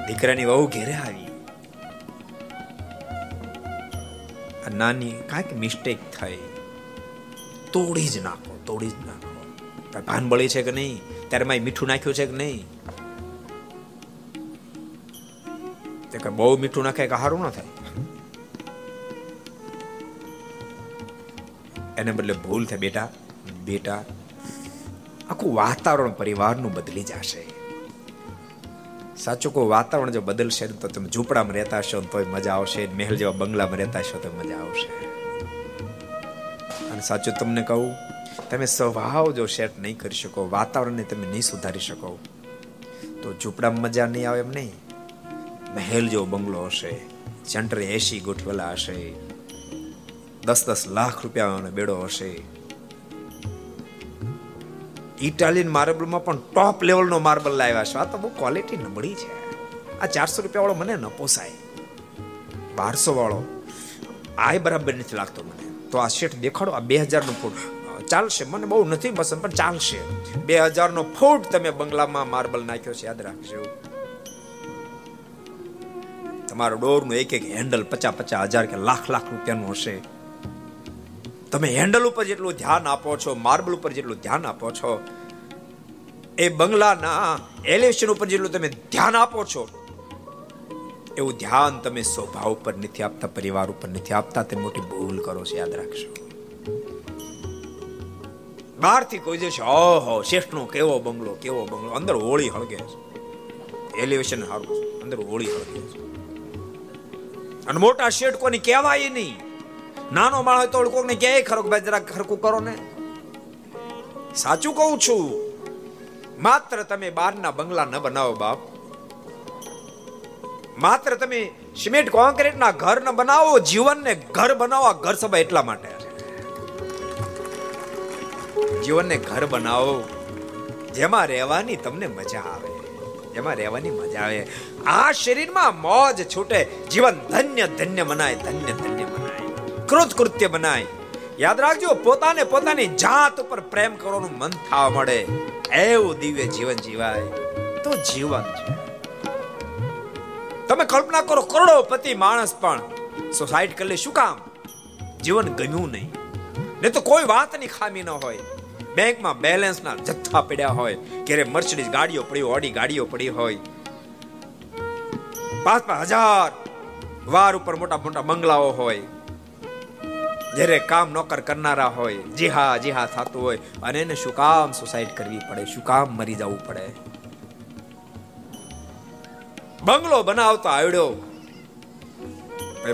દીકરાની વહુ ઘેરે આવી. નાની કાંઈક મિસ્ટેક થઈ. તોડી જ નાખો, તોડી જ નાખો. ભાન બળી છે કે નહીં? ત્યારે માય મીઠું નાખ્યું છે કે નહીં? તે કે બહુ મીઠું નાખે કે સારું ન થાય? એને બદલે ભૂલ થાય બેટા. બેટા, આખું વાતાવરણ પરિવારનું બદલી જશે. સાચું કોઈ વાતાવરણ જો બદલશે તો તમે ઝૂંપડામાં રહેતા હશો તોય મજા આવશે મહેલ જેવા બંગલામાં રહેતા હશો તો મજા આવશે. અને સાચું તમને કહું તમે સ્વભાવ જો સેટ નહીં કરી શકો, વાતાવરણને તમે નહીં સુધારી શકો. તો ઝૂંપડામાં મજા નહીં આવે એમ નહીં? મહેલ જેવો બંગલો હશે સેન્ટરે એસી ગોઠવેલા હશે દસ દસ લાખ રૂપિયાનો બેડો હશે. ઇટાલિયન માર્બલમાં પણ ટોપ લેવલનો માર્બલ લાવ્યા છે. આ તો બહુ ક્વોલિટી નબળી છે. આ ચારસો રૂપિયા વાળો મને ન પોસાય બારસો વાળો આ બરાબર નથી લાગતો મને. તો આ શેઠ દેખાડો, આ બે હજારનો ફૂટ. ચાલશે. મને બહુ નથી પસંદ, પણ ચાલશે. બે હજારનો ફૂટ તમે બંગલામાં માર્બલ નાખ્યો છે, યાદ રાખજો. તમારો ડોરનું એક એક હેન્ડલ પચાસ પચાસ હજાર કે લાખ લાખ રૂપિયાનું હશે. તમે હેન્ડલ ઉપર જેટલું ધ્યાન આપો છો, માર્બલ ઉપર જેટલું ધ્યાન આપો છો, એ બંગલાના એલિવેશન ઉપર જેટલું તમે ધ્યાન આપો છો, એવું ધ્યાન તમે સ્વભાવ ઉપર નથી આપતા, પરિવાર ઉપર નથી આપતા, તે મોટી ભૂલ કરો છો, યાદ રાખશો બહારથી કોઈ જશે ઓહો, શેઠનો કેવો બંગલો કેવો બંગલો. અંદર હોળી હળગે છે. એલિવેશન સારું છે. અંદર હોળી હળગે છે. અને મોટા શેઠ કોને કહેવાય નહીં. નાનો માણસ તો કોકને કહે ખરો ભાઈ જરા ખરકું કરો ને. સાચું કહું છું. માત્ર તમે બહારના બંગલા ન બનાવો, બાપ. માત્ર તમે સિમેન્ટ, કોન્ક્રીટના ઘર ન બનાવો, જીવનને ઘર બનાવો ઘર સભા એટલા માટે જીવનને ઘર બનાવો. જેમાં રહેવાની તમને મજા આવે. જેમાં રહેવાની મજા આવે. આ શરીરમાં મોજ છૂટે. જીવન ધન્ય ધન્ય મનાય, ધન્ય ધન્ય મનાય. કૃત કૃત્ય મનાય. યાદ રાખજો, પોતાને પોતાની જાત ઉપર પ્રેમ કરવાનું મન થવા મળે. એવું દિવ્ય જીવન જીવાય. તો જીવન છે. તમે કલ્પના કરો, કરોડોપતિ માણસ પણ. સોસાઇટ કરી શું કામ? જીવન ગમ્યું નહીં. ને તો કોઈ વાતની ખામી ન હોય. બેંકમાં બેલેન્સના જથ્થા પડ્યા હોય. ક્યારે મર્સિડીઝ ગાડીઓ પડી ઓડી ગાડીઓ પડી હોય. પાંચ પાંચ હજાર વાર ઉપર મોટા મોટા બંગલાઓ હોય. જ્યારે કામ નોકર કરનારા હોય. જી હા જી હા થતું હોય. અને એને શું કામ સુસાઇડ કરવી પડે? શું કામ મરી જવું પડે? બંગલો બનાવતો આવડ્યો.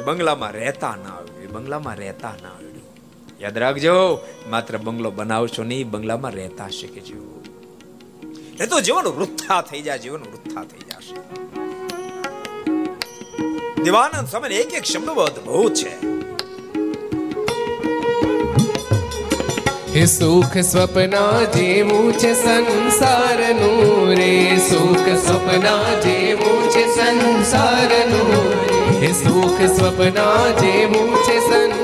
બંગલામાં રહેતા ના આવ્યું બંગલામાં રહેતા ના યાદ રાખજો, માત્ર બંગલો બનાવશો નહીં, બંગલામાં રહેતા શીખજો. એ તો જીવન વૃથા થઈ જાય જીવન વૃથા થઈ જશે. દિવાનંદ સમય એક એક શબ્દ અદભુત છે. હે સુખ સ્વપ્ના જેવું છે સંસારનું રે, સુખ સ્વપ્ના જેવું છે સંસારનું હે સુખ સ્વપ્ના જેવું છે સંસારનું રે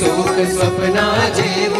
સુખ સ્વપ્ના જેવું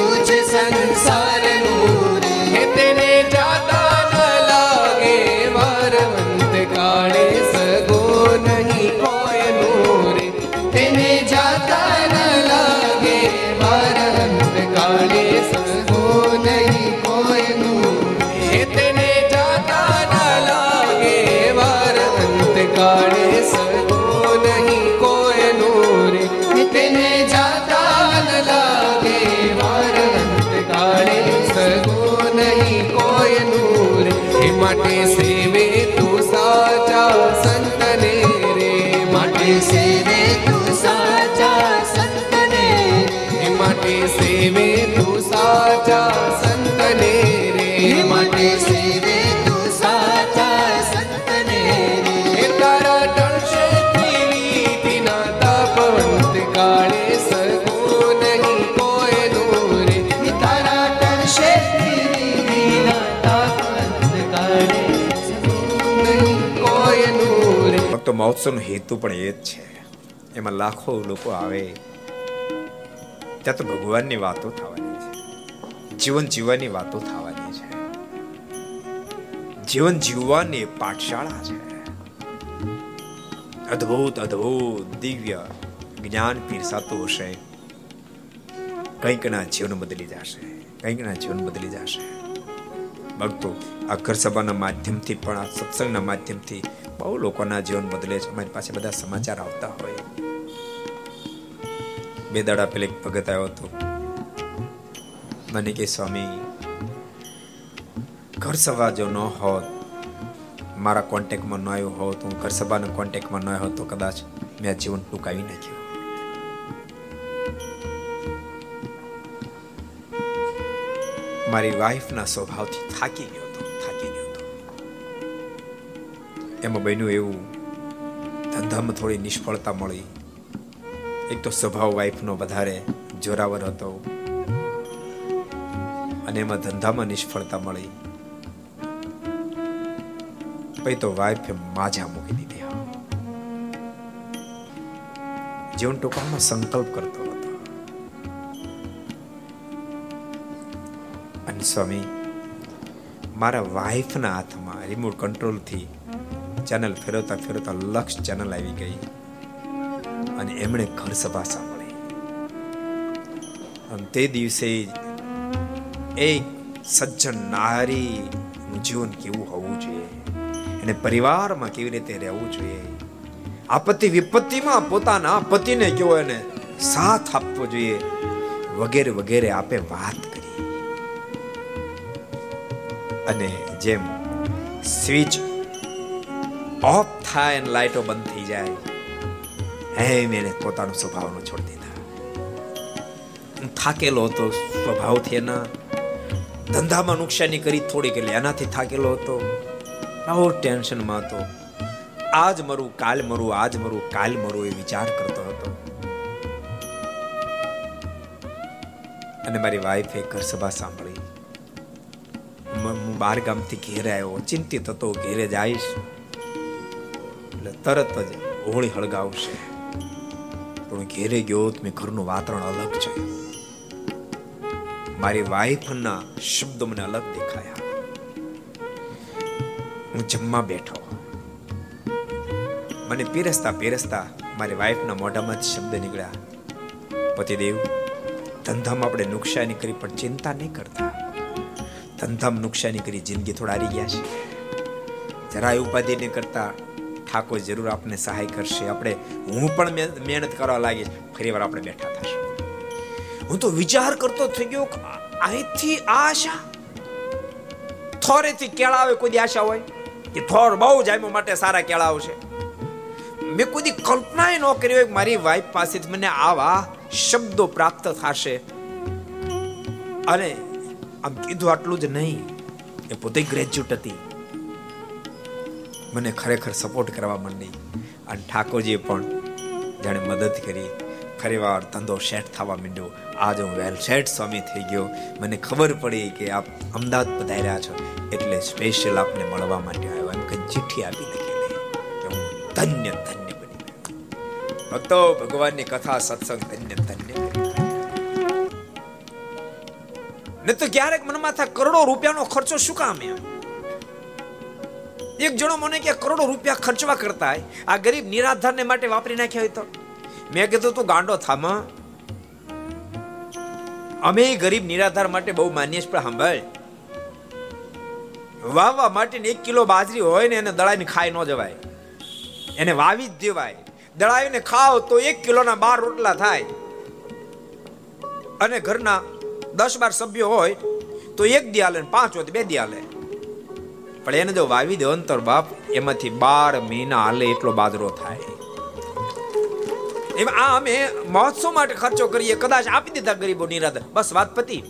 મહોત્સવનો હેતુ પણ એ જ છે. એમાં લાખો લોકો આવે, ત્યાં તો ભગવાનની વાતો થવાની છે. જીવન જીવવાની વાતો થવાની છે. જીવન જીવવાની પાઠશાળા છે. અદ્ભુત અદ્ભુત, દિવ્ય જ્ઞાન પીરસાતું હશે. કંઈકના જીવન બદલી જશે, કંઈકના જીવન બદલી જશે. ભક્તો, આ ઘર સભાના માધ્યમથી પણ, આ સત્સંગના માધ્યમથી બહુ લોકોના જીવન બદલે છે. અમારી પાસે બધા સમાચાર આવતા હોય. બે દાડા પેલે ભગત આવ્યો હતો. મને કે, સ્વામી, ઘર સભા જો ન હોત, મારા કોન્ટેક્ટમાં ન આવ્યો હોત, હું ઘર સભાના કોન્ટેક્ટમાં ન આવ્યો તો કદાચ મેં જીવન ટૂંકાવી નાખ્યું. મારી વાઈફના સ્વભાવથી થાકી ગયો. એમાં બન્યું એવું. ધંધામાં થોડી નિષ્ફળતા મળી. એક તો સ્વભાવ વાઈફનો વધારે જોરાવર હતો. અને એમાં ધંધામાં નિષ્ફળતા મળી. પછી તો વાઈફે માજા મૂકી દીધી જીવન ટૂંકામાં સંકલ્પ કરતો હતો. અને સ્વામી, મારા વાઈફના હાથમાં રિમોટ કંટ્રોલથી ચેનલ ફેરવતા ફેરવતા લક્ષ ચેનલ આવી ગઈ. અને એમણે ઘર સભા સાંભળી. અને તે દિવસે એક સજ્જન નારી જીવન કેવું હોવું જોઈએ? એને પરિવારમાં કેવી રીતે રહેવું જોઈએ? આપત્તિ વિપત્તિમાં પોતાના પતિને કેવો એને સાથ આપવો જોઈએ? વગેરે વગેરે આપે વાત કરી. અને જેમ સ્વિચ ઓફ થાય અને લાઈટો બંધ થઈ જાય. હે, મેને પોતાનો સ્વભાવનો છોડી દીધા. થાકેલો હતો, સ્વભાવથી એના ધંધામાં નુકસાની કરી થોડીક એટલે એનાથી થાકેલો હતો. બહુ ટેન્શનમાં હતો. આજ મરું, કાલ મરું, આજ મરું, કાલ મરું એ વિચાર કરતો હતો. અને મારી વાઈફે ઘર સભા સાંભળી. હું બાર ગામથી ઘેરે આવ્યો. ચિંતિત હતો, ઘેરે જઈશ. તરત જ હોળી હળગાવશે. પણ ઘેરે ગયો મેં ઘરનું વાતાવરણ અલગ છે. મારી વાઈફના શબ્દો મને અલગ દેખાયા. હું જમવા બેઠો. મને પીરસતા પીરસતા મારી વાઈફના મોઢામાં જ શબ્દ નીકળ્યા. પતિદેવ ધંધામાં આપણે નુકસાની કરી પણ ચિંતા નહીં કરતા. ધંધામાં નુકસાની કરી જિંદગી થોડા હારી ગયા છે. જરાય ઉપાધિ નહીં કરતા. ઠાકોર જરૂર આપને સહાય કરશે. આપણે હું પણ મહેનત કરવા લાગીશ ફરી વાર આપણે બેઠા થશું. હું તો વિચાર કરતો થઈ ગયો અહીંથી આશા? થોરેથી કેળા આવે, કોઈ આશા હોય? કે થોર બહુ જામ્યો માટે સારા કેળા આવશે મેં કોઈ કલ્પના ન કરી હોય મારી વાઈફ પાસેથી મને આવા શબ્દો પ્રાપ્ત થશે. અને આમ કીધું આટલું જ નહીં. એ પોતે ગ્રેજ્યુએટ હતી. મને ખરેખર સપોર્ટ કરવા માંડી અને ઠાકોરજીએ પણ જાણે મદદ કરી. ખરેવાર ધંધો સેટ થવા માંડ્યો. આજે હું વેલ સેટ સ્વામી થઈ ગયો. મને ખબર પડી કે આપ અમદાવાદ પધાર્યા છો. એટલે સ્પેશિયલ આપને મળવા માટે આવ્યો. એમ કે ચિઠ્ઠી આપી લખેલી કે હું ધન્ય ધન્ય બની ગયો. ભક્તો, ભગવાનની કથા, સત્સંગ ધન્ય ધન્ય ને તો ક્યારેક મનમાં થાય કરોડો રૂપિયાનો ખર્ચો શું કામ એમ? એક જણો મને કે કરોડો રૂપિયા ખર્ચવા કરતા આ ગરીબ નિરાધારને માટે વાપરી નાખ્યા હોય તો? મેં કીધું, તું ગાંડો થામાં અમે ગરીબ નિરાધાર માટે બહુ માનીએ પણ સાંભળ વાવવા માટે એક કિલો બાજરી હોય ને એને દળાવીને ખાઈ ન જવાય. એને વાવી જ દેવાય. દળાવીને ખાઓ તો એક કિલોના બાર રોટલા થાય. અને ઘરના દસ બાર સભ્યો હોય તો એક દિયાલે પાંચ હોય બે દી હાલે પણ એને જો વાવી દો અંતર બાપ, એમાંથી બાર મહિના હાલે એટલો બાદરો થાય. એમ આ અમે મહોત્સવ માટે ખર્ચો કરીએ, કદાચ આપી દીધા ગરીબો નિરાધાર બસ વાત પતી.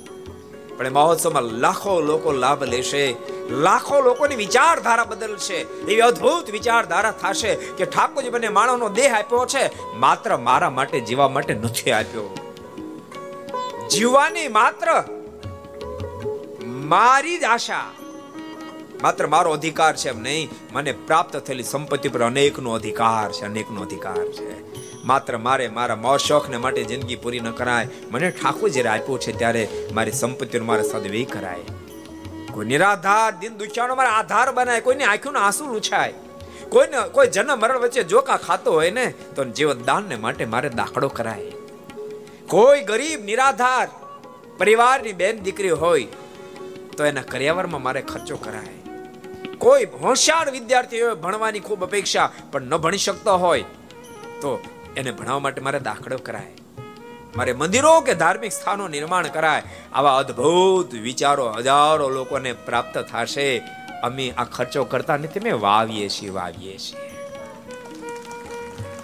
પણ મહોત્સવમાં લાખો લોકો લાભ લેશે, લાખો લોકોની વિચારધારા બદલશે, એવી અદ્ભુત વિચારધારા થશે કે ઠાકોરજી મને માણસનો દેહ આપ્યો છે, માત્ર મારા માટે, જીવા માટે નથી આપ્યો. જીવવાની માત્ર મારી જ આશા. માત્ર મારો અધિકાર છે એમ નહીં, મને પ્રાપ્ત થયેલી સંપત્તિ પર અનેકનો અધિકાર છે, અનેકનો અધિકાર છે. માત્ર મારે મારા મોર શોખને માટે જિંદગી પૂરી ન કરાય. મને ઠાકોર જ્યારે આપ્યો છે ત્યારે મારી સંપત્તિનો મારે સદવ્યય કરાય. કોઈ નિરાધાર દિન દુખ્યાનો મારા આધાર બનાય, કોઈની આંખોના આંસુ લૂછાય. કોઈને કોઈ જન્મ મરણ વચ્ચે જોકા ખાતો હોય ને, તો જીવન દાનને માટે મારે દાખલો કરાય. કોઈ ગરીબ નિરાધાર પરિવારની બેન દીકરી હોય, તો એના કરિયાવરમાં મારે ખર્ચો કરાય. કોઈ હોશિયાર વિદ્યાર્થી હોય ભણવાની ખૂબ અપેક્ષા પણ ન ભણી શકતો હોય, તો એને ભણાવવા માટે મારે દાખલો કરાય. મારે મંદિરો કે ધાર્મિક સ્થાનો નિર્માણ કરાય. આવા અદ્ભુત વિચારો હજારો લોકોને પ્રાપ્ત થશે. અમે આ ખર્ચો કરતા નથી મેં વાવીએ છીએ વાવીએ છીએ.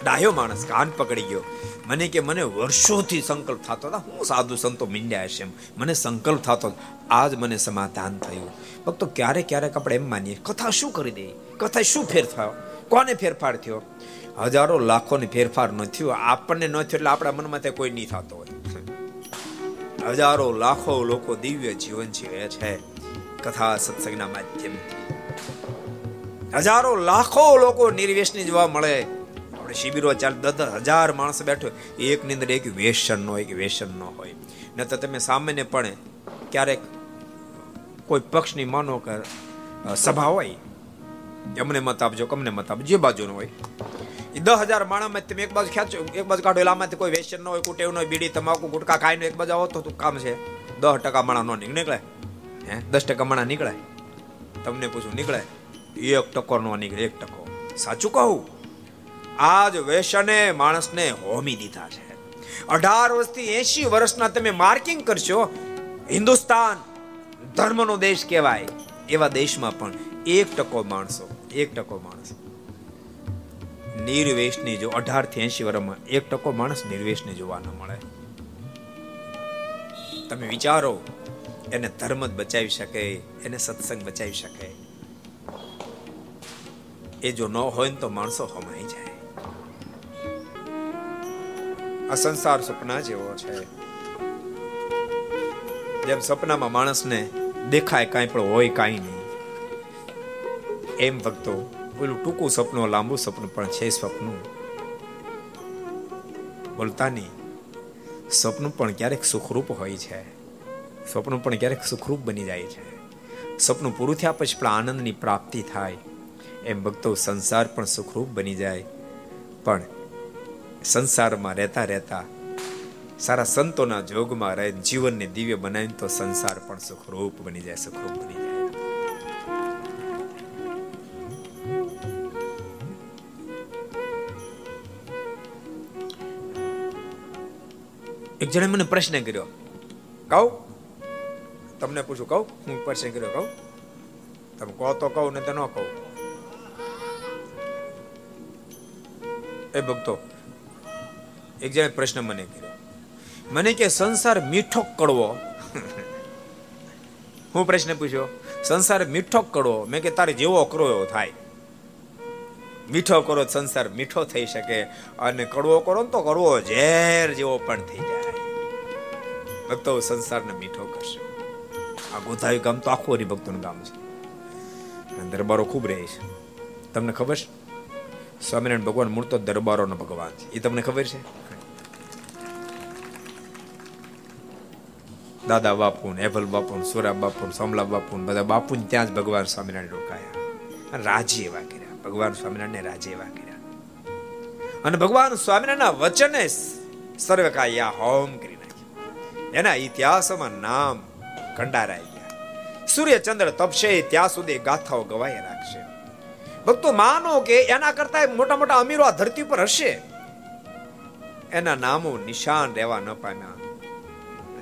ડાયો માણસ, કાન પકડી ગયો. મને કે મને વર્ષોથી સંકલ્પ થતો હતો. હું સાધુ સંતો મીંડ્યા હશે એમ. મને સંકલ્પ થતો આજ મને સમાધાન થયું. ભક્તો, ક્યારેક ક્યારેક આપણે એમ માનીએ, કથા શું કરી દે? કથા શું ફેર થયો કોને ફેરફાર થયો? હજારો લાખોને ફેરફાર ન થયો. આપણને ન થયો એટલે આપણા મનમાં તે કોઈ નહીં થતો હોય. હજારો લાખો લોકો દિવ્ય જીવન જીવે છે કથા સત્સંગના માધ્યમથી. હજારો લાખો લોકો નિર્વેશની જોવા મળે. આપણે શિબિરો ચાલ દસ હજાર માણસ બેઠો એક ની અંદર એક વેસન ન હોય કે વેસન ન હોય. ન તો તમે સામાન્યપણે ક્યારેક કોઈ પક્ષની માનો કે સભા હોય એમને મત આપજો કમને મત આપજો, જે બાજુનો હોય. એ દસ હજાર માણામાં તમે એક બાજુ ખેંચો, એક બાજુ કાઢો એલામાંથી કોઈ વેસન ન હોય, કુટેવ ન હોય, બીડી, તમાકુ, ગુટકા ખાઈને એક બાજુ આવો તો કામ છે. દસ ટકા માણા ન નીકળે. હે? દસ ટકા માણા નીકળે. તમને પૂછું, નીકળે? એક ટકો નો નીકળે, એક ટકો. સાચું કહું? આજ વેસને માણસને હોમી દીધા છે. અઢાર વર્ષથી એસી વર્ષના તમે માર્કિંગ કરશો, હિન્દુસ્તાન ધર્મનો દેશ કહેવાય, એવા દેશમાં પણ એક ટકો માણસો, એક ટકો માણસ. નિર્વેશની જો અઢારથી એસી વર્ષમાં એક ટકો માણસ નિર્વેશને જોવા ન મળે. તમે વિચારો, એને ધર્મ જ બચાવી શકે, એને સત્સંગ બચાવી શકે. એ જો ન હોય ને તો માણસો હમાઈ જાય. આ સંસાર સપના જેવો છે. જેમ સપનામાં માણસને દેખાય કાંઈ પણ હોય કાંઈ નહીં. એમ ભક્તો પેલું ટૂંકું સપનું લાંબુ સપનું પણ છે સપનું બોલતા નહીં સપનું પણ ક્યારેક સુખરૂપ હોય છે. સપનું પણ ક્યારેક સુખરૂપ બની જાય છે. સપનું પૂરું થયા પછી પણ આનંદની પ્રાપ્તિ થાય. એમ ભક્તો સંસાર પણ સુખરૂપ બની જાય. પણ સંસારમાં રહેતા રહેતા સારા સંતોના જોગમાં રહે જીવનને દિવ્ય બનાવીને તો સંસાર પણ સુખરૂપ બની જાય, સુખરૂપ બની જાય. એક જણે મને પ્રશ્ન કર્યો, કહું? તમને પૂછું, કહું? હું પ્રશ્ન કર્યો, કહું? તમે કહો તો કહું ને તો ન કહું. એ ભક્તો એક જણે પ્રશ્ન મને કર્યો. મને કે, સંસાર મીઠો કડવો. હું પ્રશ્ન પૂછ્યો, સંસાર મીઠો કડવો? મેં કે, તારે જેવો કરો એવો થાય. મીઠો કરો સંસાર મીઠો થઈ શકે અને કડવો કરો તો કરવો ઝેર જેવો પણ થઈ જાય. ભક્તો સંસારને મીઠો કરશે. આ ગોધાયું ગામ તો આખું હરિભક્તોનું ગામ છે. દરબારો ખૂબ રહે છે. તમને ખબર છે? સ્વામિનારાયણ ભગવાન મૂળ તો દરબારોનો ભગવાન છે. એ તમને ખબર છે? દાદા બાપુ હેભલ બાપુ સુરા બાપુ સમલા બાપુ બધા બાપુ ત્યાં જ ભગવાન સ્વામિનારાયણ રોકાયા. રાજી એવા કર્યા. ભગવાન સ્વામિનારાયણ રાજી એવા કર્યા. અને ભગવાન સ્વામિનારાયણ વચને સર્વે કાયા હોમ કરી નાખ્યું. એના ઇતિહાસમાં નામ કંડારાઈ ગયા. સૂર્ય ચંદ્ર તપશે, ત્યાં સુધી ગાથાઓ ગવાય રાખશે. ભક્તો માનો કે એના કરતા મોટા મોટા અમીરો આ ધરતી પર હશે. એના નામો નિશાન રહેવા ન પામ્યા.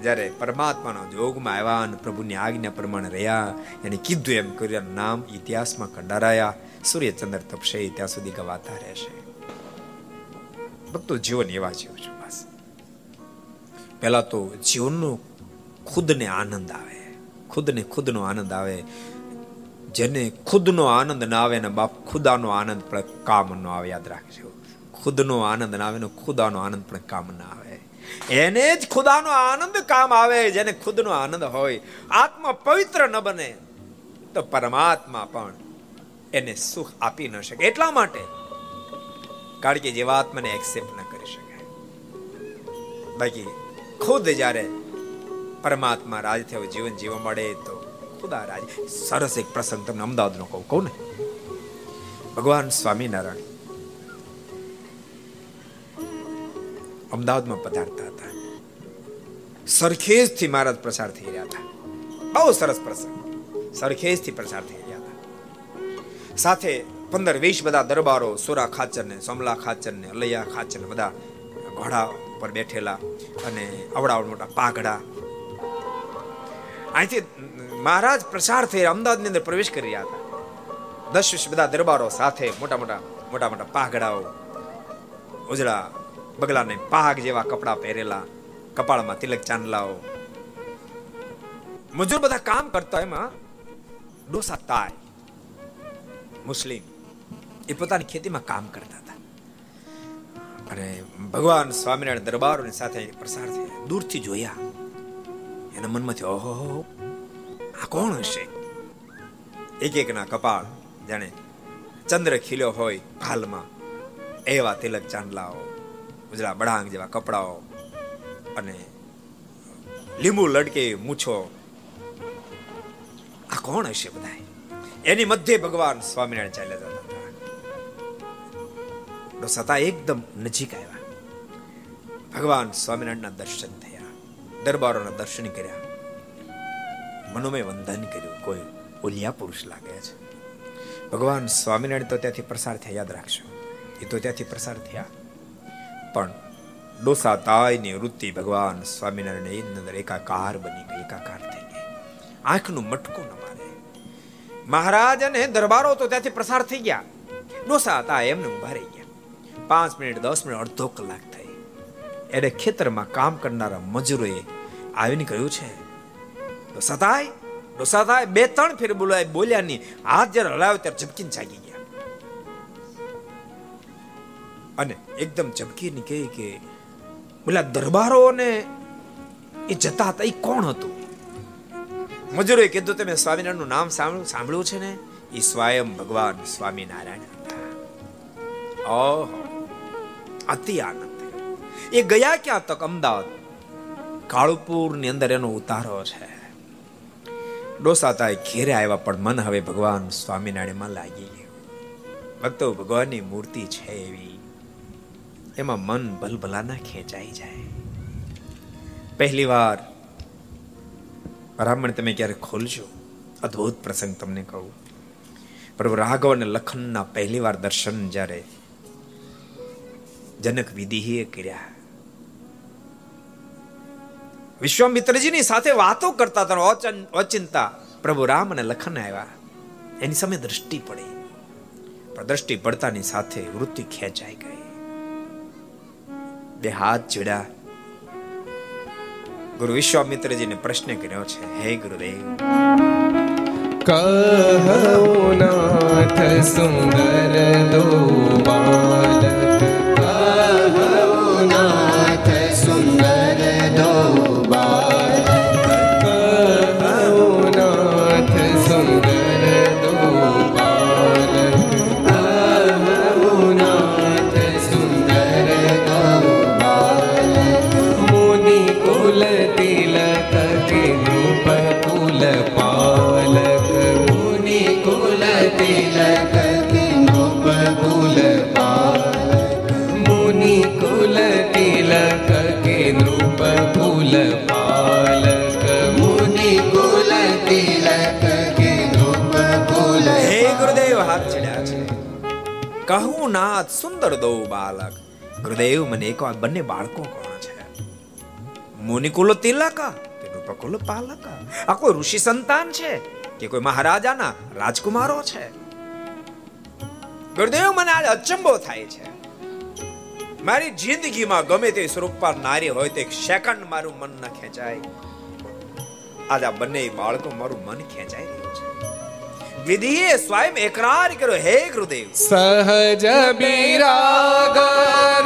જ્યારે પરમાત્માના જોગમાં આવ્યા અને પ્રભુની આજ્ઞા પ્રમાણે રહ્યા, એને કીધું એમ કર્યા નામ ઇતિહાસમાં કંડારાયા, સૂર્યચંદ્ર તપશે ત્યાં સુધી ગવાતા રહેશે. ભક્તો જીવન એવા જીવ છું બસ. પહેલા તો જીવનનો ખુદને આનંદ આવે. ખુદને ખુદનો આનંદ આવે. જેને ખુદનો આનંદ ના આવે ને બાપ ખુદાનો આનંદ પણ કામ ન આવે, યાદ રાખજો. ખુદનો આનંદ ના આવે ને ખુદાનો આનંદ પણ કામ ના આવે. એને જ ખુદાનો આનંદ કામ આવે, જેને ખુદનો આનંદ હોય. આત્મા પવિત્ર ન બને, તો પરમાત્મા પણ એને સુખ આપી ન શકે. એટલા માટે, કારણ કે જીવાત્માને એક્સેપ્ટ ન કરી શકે બાકી, ખુદ જ્યારે પરમાત્મા રાજ થયો, જીવન જીવવા મળે, તો ખુદા રાજ સરસ એક પ્રસંગ તમને અમદાવાદનો કહું કહું ને? ભગવાન સ્વામિનારાયણ. અમદાવાદમાં પધારતા હતા. સરખેજથી મહારાજ પ્રસાર થઈ રહ્યા હતા. બહુ સરસ પ્રસંગ. સરખેજથી પ્રસાર થઈ રહ્યા હતા. સાથે પંદર વીસ બધા દરબારો, સુરા ખાચર ને સમલા ખાચર ને અલૈયા ખાચર ને બધા ઘોડા પર બેઠેલા અને અવડાવડ મોટા પાઘડા. અહીંથી મહારાજ પ્રસાર થઈ અમદાવાદની અંદર પ્રવેશ કરી રહ્યા હતા. દસ વીસ બધા દરબારો સાથે મોટા મોટા મોટા મોટા પાઘડાઓ, ઉજળા બગલાને પાઘ જેવા કપડાં પહેરેલા, કપાળમાં તિલક ચાંદલાઓ. મજૂર બધા કામ કરતા એમાં ડોસા તાય, મુસ્લિમ, એ પોતાની ખેતીમાં કામ કરતા હતા. અને ભગવાન સ્વામિનારાયણ દરબારોની સાથે પ્રસાર થયા દૂરથી જોયા. એના મનમાંથી ઓહો આ કોણ હશે? એક એકના કપાળ જાણે ચંદ્ર ખીલ્યો હોય ભાલમાં એવા તિલક ચાંદલાઓ, ઉજળા બળાંગ જેવા કપડાઓ અને લીંબુ લડકે મૂછો. આ કોણ હશે બધા એની મધ્ય ભગવાન સ્વામિનારાયણ ચાલ્યા જતા હતા. સતા એકદમ નજીક આવ્યા. ભગવાન સ્વામિનારાયણના દર્શન થયા. દરબારોના દર્શન કર્યા. મનોમય વંદન કર્યું. કોઈ ઓલિયા પુરુષ લાગે છે. ભગવાન સ્વામિનારાયણ તો ત્યાંથી પ્રસાર થયા, યાદ રાખશો એ તો ત્યાંથી પ્રસાર થયા. પણ ડોસા તાયની વૃત્તિ ભગવાન સ્વામિનારાયણ એની અંદર એકાકાર બની ગઈ, એકાકાર થઈ ગઈ. આંખનું મટકું ન મારે. મહારાજ અને દરબારો તો ત્યાંથી પ્રસાર થઈ ગયા. ડોસા હતા એમને ઊભા રહી ગયા. પાંચ મિનિટ, દસ મિનિટ, અડધો કલાક થઈ. એને ખેતરમાં કામ કરનારા મજૂરોએ આવીને કહ્યું છે સતાય ડોસાતાય બે ત્રણ ફેર બોલાય બોલ્યા નહીં. હાથ જ્યારે હલાવ્યો ત્યારે ઝબકીને જાગી ગયા. અને એકદમ ઝબકીને કહે કે બોલા દરબારો ને એ જતા હતા, એ કોણ હતું? મજૂરોએ કીધું, તમે સ્વામિનારાયણનું નામ સાંભળ્યું સાંભળ્યું છે ને? એ સ્વયં ભગવાન સ્વામિનારાયણ ઓહો, અતિ આનંદ એ ગયા ક્યાં તક, અમદાવાદ? કાળુપુરની અંદર એનો ઉતારો છે. ડોસાતા ઘેરે આવ્યા, પણ મન હવે ભગવાન સ્વામિનારાયણમાં લાગી ગયું. ભક્તો ભગવાનની મૂર્તિ છે એવી. એમાં મન ભલભલાના ખેંચાઈ જાય. પહેલી વાર બ્રાહ્મણ તમે ક્યારે ખોલજો? અદ્ભુત પ્રસંગ તમને કહું. પ્રભુ રાઘવ અને લખનના પહેલી વાર દર્શન જ્યારે જનક વિધિએ કર્યા. વિશ્વામિત્રજીની સાથે વાતો કરતા હતા અચિંતા પ્રભુ રામ અને લખન આવ્યા. એની સામે દ્રષ્ટિ પડી. પણ દ્રષ્ટિ પડતાની સાથે વૃત્તિ ખેંચાઈ ગઈ. બે હાથ જોડ્યા. ગુરુ વિશ્વામિત્રજીને પ્રશ્ન કર્યો છે, હે ગુરુદેવ, કહો નાથ સુંદર દો ગુરુદેવ મને એક વાર બંને બાળકો કોણ છે. મુનિકુલો તિલકા રૂપકુલ પાલકા. આ કોઈ ઋષિ સંતાન છે કે કોઈ મહારાજાના રાજકુમારો છે? ગુરુદેવ, મને આજ અચંબો થાય છે. મારી જિંદગીમાં ગમે તે સ્વરૂપ પર નારી હોય તો એક સેકન્ડ મારું મન ન ખેંચાય. આજ બંને બાળકો મારું મન ખેંચાય. વિધિએ સ્વયં એકરાર કર્યો હે ગુરુદેવ સહજ બિરાગ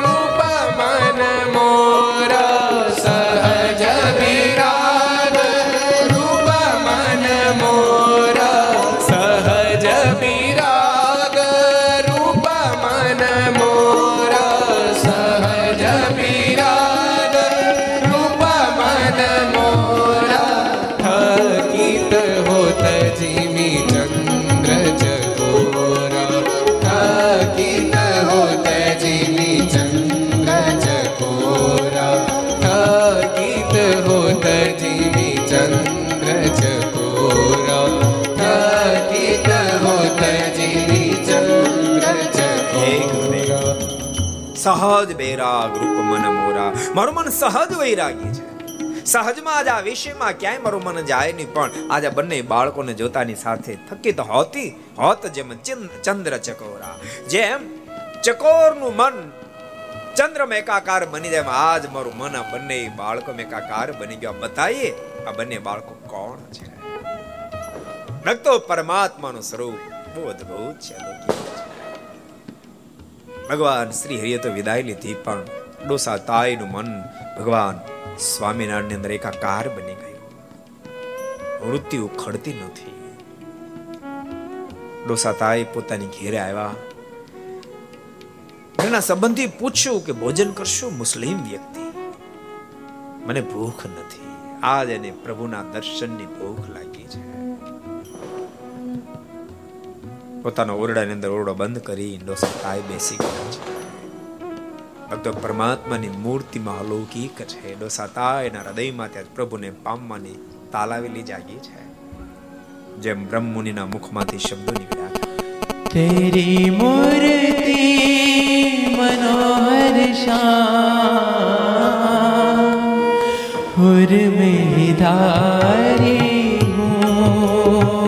રૂપ મન મોરા સહજ બેરાગ રૂપ મન મોરા. મારું મન સહજ વૈરાગી છે. સહજમાં આજ આ વિષયમાં ક્યાંય મારું મન જાય નહીં, પણ આજે બંને બાળકોને જોતાની સાથે થકિત હોતી હોત જેમ ચંદ્ર ચકોરા. જેમ ચકોરનું મન ચંદ્ર એકાકાર બની જાય આજ મારું મન બંને બાળકો એકાકાર બની ગયો. બતાઈએ આ બંને બાળકો કોણ છે? ભક્તો પરમાત્માનું સ્વરૂપ બહુ અદભુત છે. ભગવાન શ્રી હરિએ તો વિદાય લીધી, પણ ડોસા તાઈનું મન ભગવાન સ્વામિનારાયણ અંદર એકાકાર બની ગયું. મૃત્યુ ખડતી નથી. ડોસાતાએ પોતાની ઘેરે આવ્યા. એના સંબંધી પૂછ્યું કે ભોજન કરશો મુસ્લિમ વ્યક્તિ? મને ભૂખ નથી. આજ એને પ્રભુના દર્શનની ભૂખ લાગી છે. પોતાનો ઓરડાની અંદર ઓરડો બંધ કરી ડોસા ખાઈ બેસી ગયા છે. ભક્તો, પરમાત્માની મૂર્તિમાં અલૌકિક છે. ડોસા તા એના હૃદયમાં ત્યાં પ્રભુને પામવાની તાલાવેલી જાગી છે. જેમ બ્રહ્મુનિના મુખમાંથી શબ્દો નીકળ્યા તેરી મૂર્તિ મનોહર શ્યામ હુર મેં હુર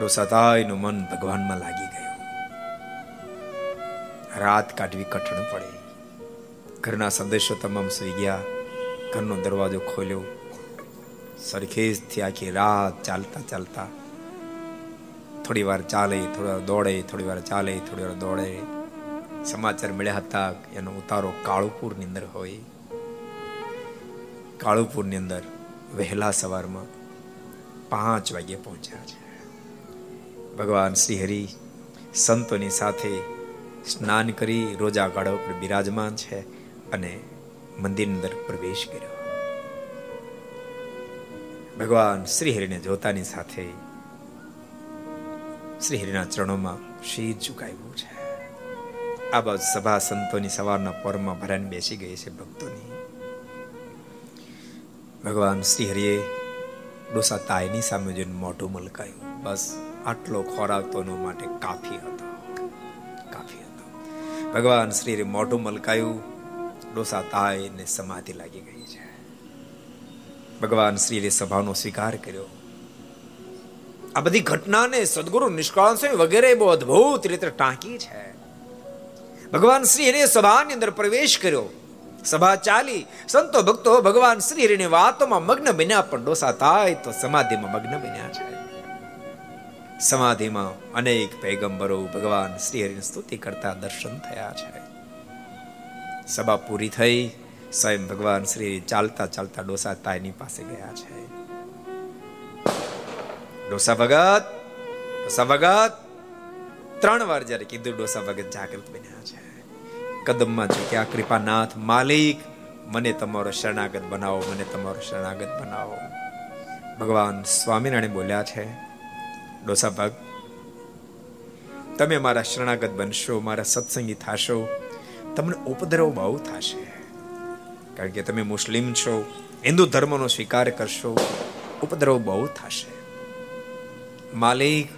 ડોસાતાઈનું મન ભગવાનમાં લાગી ગયું. રાત કાઢવી કઠણ પડે. ઘરના સંદેશો તમામ સુઈ ગયા. ઘરનો દરવાજો ખોલ્યો. સરખેજથી આખી રાત ચાલતા ચાલતા. થોડી વાર ચાલે, થોડી વાર દોડે, થોડી વાર ચાલે, થોડી વાર દોડે. સમાચાર મળ્યા હતા એનો ઉતારો કાળુપુરની અંદર હોય. કાળુપુરની અંદર વહેલા સવારમાં પાંચ વાગે પહોંચ્યા છે. ભગવાન શ્રી હરિ સંતોની સાથે સ્નાન કરી રોજા ગાળા ઉપર બિરાજમાન છે અને મંદિરની અંદર પ્રવેશ કર્યો. ભગવાન શ્રી હરિને જોતાની સાથે શ્રી હરિના ચરણોમાં શીર ઝુકાવ્યું છે. આ બાજુ સભા સંતોની સવારના પરમાં ભરાઈને બેસી ગઈ છે ભક્તોની. ભગવાન શ્રી હરિએ ડોસા તાયની સામે જોઈને મોઢું મલકાયું. બસ આટલો ખોરાક માટે કાફી હતો. કાફી હતો. ભગવાન શ્રી મોઢું મલકાયું, ડોસા તાયને સમાધિ લાગી ગઈ છે. ભગવાન શ્રીએ સભાનો સ્વીકાર કર્યો. આ બધી ઘટનાને સદગુરુ નિષ્કાળ વગેરે બહુ અદ્ભુત રીતે ટાંકી છે. ભગવાન શ્રી હરિએ સભાની અંદર પ્રવેશ કર્યો. સભા ચાલી. સંતો ભક્તો ભગવાન શ્રી હરિની વાતોમાં મગ્ન બન્યા, પણ ડોસા થાય તો સમાધિમાં મગ્ન બન્યા છે. સમાધિમાં અનેક પૈગંબરો ભગવાન શ્રી હરિની સ્તુતિ કરતા દર્શન થયા છે. સભા પૂરી થઈ, સ્વયં ભગવાન શ્રી ચાલતા ચાલતા ડોસા તાયની પાસે ગયા છે. ડોસા ભગત ડોસા ભગત. ત્રણ વાર જ્યારે કીધું, ડોસા ભગત જાગૃત બન્યા છે. કદમમાં ઝૂક્યા કૃપાનાથ માલિક, મને તમારો શરણાગત બનાવો, મને તમારો શરણાગત બનાવો. ભગવાન સ્વામિનારાયણ બોલ્યા છે ડોસા ભાગ તમે મારા શરણાગત બનશો, મારા સત્સંગી થશો, તમને ઉપદ્રવ બહુ થશે. કારણ કે તમે મુસ્લિમ છો, હિન્દુ ધર્મનો સ્વીકાર કરશો ઉપદ્રવ બહુ થશે. માલિક,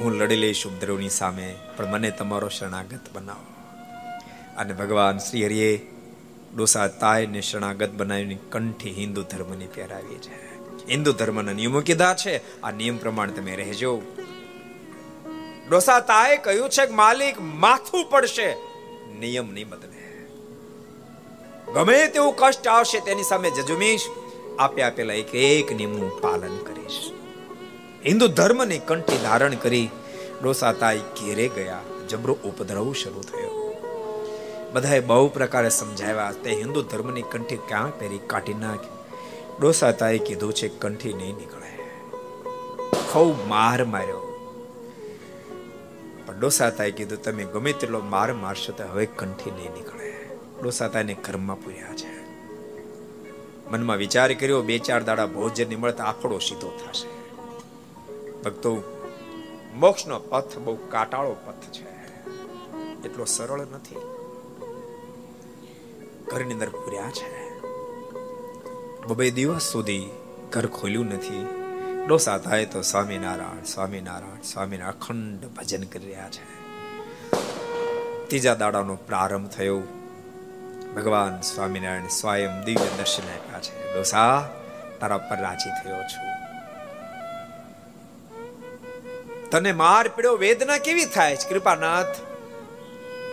હું લડી લઈશ ઉપદ્રવની સામે, પણ મને તમારો શરણાગત બનાવો. અને ભગવાન શ્રી હરિએ ડોસા તાયને શરણાગત બનાવીને કંઠી હિન્દુ ધર્મની પહેરાવી છે. હિન્દુ ધર્મના નિયમો કીધા છે. આ નિયમ પ્રમાણે તમે રહેજો. ડોસા તાએ કહ્યું છે કે માલિક માથું પડશે. નિયમ નહીં બદલે. ગમે તેવું કષ્ટ આવશે તેની સામે જજુમીશ. આપે આપેલા એક એક નિયમનું પાલન કરીશ. હિન્દુ ધર્મની કંઠી ધારણ કરી ડોસાતાઈ ઘેરે ગયા. જબરો ઉપદ્રવ શરૂ થયો. બધાએ બહુ પ્રકારે સમજાવ્યા. તે હિન્દુ ધર્મની કંઠી ક્યાં પહેરી કાઢી નાખ? ડોસાતાએ કીધું છે, કંઠી નહીં નીકળે. ખૂબ માર માર્યો. પણ ડોસાતાએ કીધું, તમે ગમે તેટલો માર મારશો તો હવે કંઠી નહીં નીકળે. ડોસાતાને ઘરમાં પૂર્યા છે. મનમાં વિચાર કર્યો, બે ચાર દાડા ભોજનની મળતા આફડો સીધો થશે. ભક્તો, મોક્ષનો પથ બહુ કાટાળો પથ છે. એટલો સરળ નથી. ઘરની અંદર પૂર્યા છે. બબે દિવસ સુધી ઘર ખોલ્યું નથી. ડોસા થાય તો સ્વામિનારાયણ સ્વામિનારાયણ સ્વામિનારાયણ અખંડ ભજન કરી રહ્યા છે. ત્રીજા દાડાનો પ્રારંભ થયો. ભગવાન સ્વામિનારાયણ સ્વયં દિવ્ય દર્શન આપ્યા છે. ડોસા, તારા પર રાજી થયો છું. તને માર પીડ્યો વેદના કેવી થાય છે? કૃપાનાથ,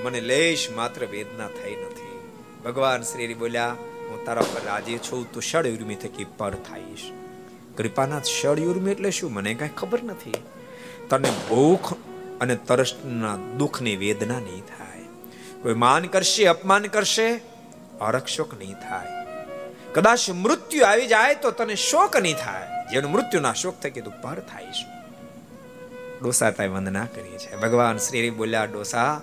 મને લેશ માત્ર વેદના થઈ નથી. ભગવાન શ્રી બોલ્યા હું તારા પર રાજી છું, તું ષડ ઉર્મી થકી પર થાઈશ. કૃપાનાથ ષડ ઉર્મી એટલે શું? મને કઈ ખબર નથી. તને ભૂખ અને તરસના દુઃખની વેદના નહીં થાય. કોઈ માન કરશે, અપમાન કરશે અરક્ષોક નહીં થાય. કદાચ મૃત્યુ આવી જાય તો તને શોક નહીં થાય. જેનું મૃત્યુના શોક થકી તું પર થાઈશ. ડોસા તાય વંદના કરીએ છે. ભગવાન શ્રી બોલ્યા, ડોસા,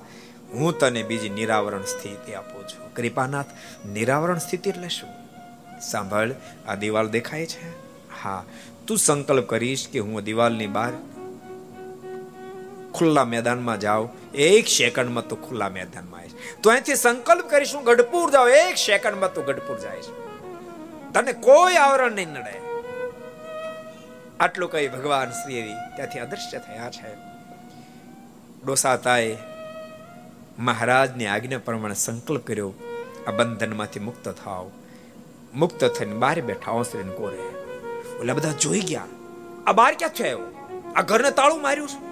હું તને બીજી નિરાવરણ સ્થિતિ આપું છું. કૃપાનાથ નિરાવરણ સ્થિતિ એટલે શું? સાંભળ, આ દિવાલ દેખાય છે? હા, તું સંકલ્પ કરીશ કે હું દિવાલની બહાર ખુલ્લા મેદાનમાં જાઉં. એક સેકન્ડમાં તું ખુલ્લા મેદાનમાં આવીશ. તો અહીંથી સંકલ્પ કરીશ, હું ગઢપુર જાઉં. એક સેકન્ડમાં તું ગઢપુર જાય તને કોઈ આવરણ નહીં નડે. આટલું કહી ભગવાન શ્રી ત્યાંથી અદૃશ્ય થયા છે. ડોસાતાએ મહારાજની આજ્ઞા પ્રમાણે સંકલ્પ કર્યો. આ બંધનમાંથી મુક્ત થાવ મુક્ત થઈને બહાર બેઠા ઓસરીને કોરે. ઓલા બધા જોઈ ગયા. આ બહાર ક્યાં છે આ ઘરને તાળું માર્યું છે.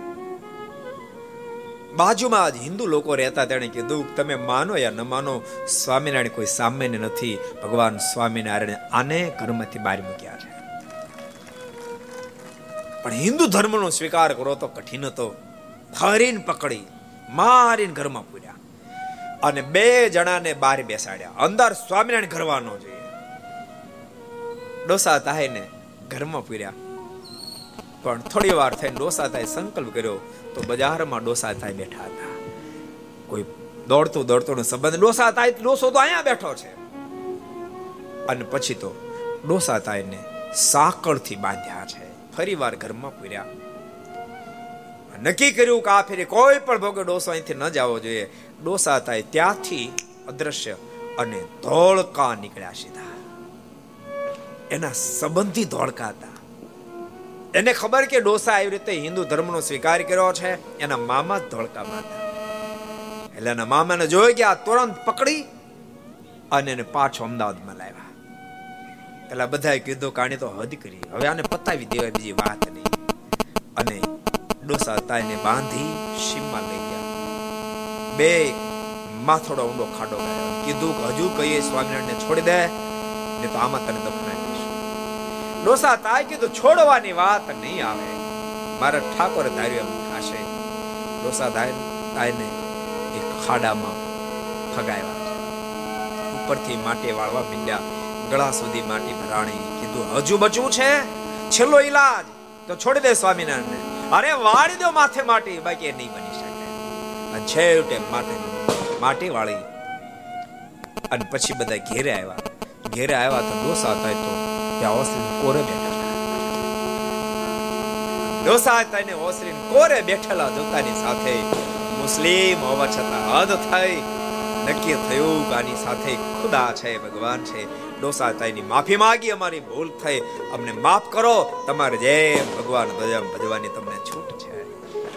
બાજુમાં જ હિન્દુ લોકો રહેતા તેણે કીધું તમે માનો યા ન માનો, સ્વામિનારાયણ કોઈ સામાન્ય નથી. ભગવાન સ્વામિનારાયણ આને ઘરમાંથી બહાર મૂક્યા છે. પણ હિન્દુ ધર્મનો સ્વીકાર કરો તો કઠિન હતો. ફરીને પકડી. મારીને ઘરમાં પૂર્યા. અને બે જણાને બહાર બેસાડ્યા. અંદર સ્વામિનારાયણ ઘરવા જોઈએ. ડોસા તાહેને ઘરમાં પૂર્યા. પણ થોડી વાર થઈને ડોસા તાએ સંકલ્પ કર્યો તો બજારમાં ડોસા થાય બેઠા હતા. કોઈ દોડતો દોડતો નો સંબંધ. ડોસા તાય ડોસો તો અહીંયા બેઠો છે. અને પછી તો ડોસા તાયને સાંકળથી બાંધ્યા છે. ફરી વાર ઘરમાં પૂર્યા. નક્કી કર્યું કે આ ફેરી કોઈ પણ ભોગે ડોસો અહીંથી ન જવો જોઈએ. ડોસા થાય ત્યાંથી અદ્રશ્ય અને ધોળકા નીકળ્યા સીધા. એના સંબંધી ધોળકા હતા. એને ખબર કે ડોસા એવી રીતે હિન્દુ ધર્મનો સ્વીકાર કર્યો છે. એના મામા ધોળકામાં હતા. એટલે એના મામાને જોઈ ગયા તુરંત પકડી અને એને પાછો અમદાવાદમાં લાવ્યા. પેલા બધાએ કીધું કાણી તો હદ કરી. હવે આને પતાવી દેવાય બીજી વાત નહીં. અને ડોસા તાઈને બાંધી શિમમાં લઈ ગયા. બે માથોડો ઊંડો ખાડો ગયો. કીધું કે હજુ કહીએ સ્વામિનારાયણને છોડી દે ને તો આમાં તને દફનાવી દઈશું ડોસા તાય કીધું, છોડવાની વાત નહીં આવે. મારા ઠાકોર ધાર્યું એમ થશે ડોસા તાયને એક ખાડામાં ફગાવ્યા છે. ઉપરથી માટી વાળવા મીંડ્યા. ગળા સુધી માટી ભરાણી કીધું, હજુ બચવું છે? છેલ્લો ઈલાજ. તો છોડી દે સ્વામિનારાયણને. અરે વાળી દો માથે માટી. બાકી નહીં બની શકે. છેવટે માથે માટી વાળી. અને પછી બધા ઘેરે આવ્યા. ઘેરે આવ્યા તો ડોસા થાય તો ત્યાં ઓસરીને કોરે બેઠા ડોસા હતા ને ઓસરીને કોરે બેઠેલા જોતાની સાથે મુસ્લિમ હોવા છતાં હદ થઈ. નક્કી થયું કે આની સાથે ખુદા છે, ભગવાન છે. ડોસા તાઈની માફી માંગી, અમારી ભૂલ થઈ. અમને માફ કરો, તમારે જેમ ભગવાન ભજમ ભજવાની તમને છૂટ છે.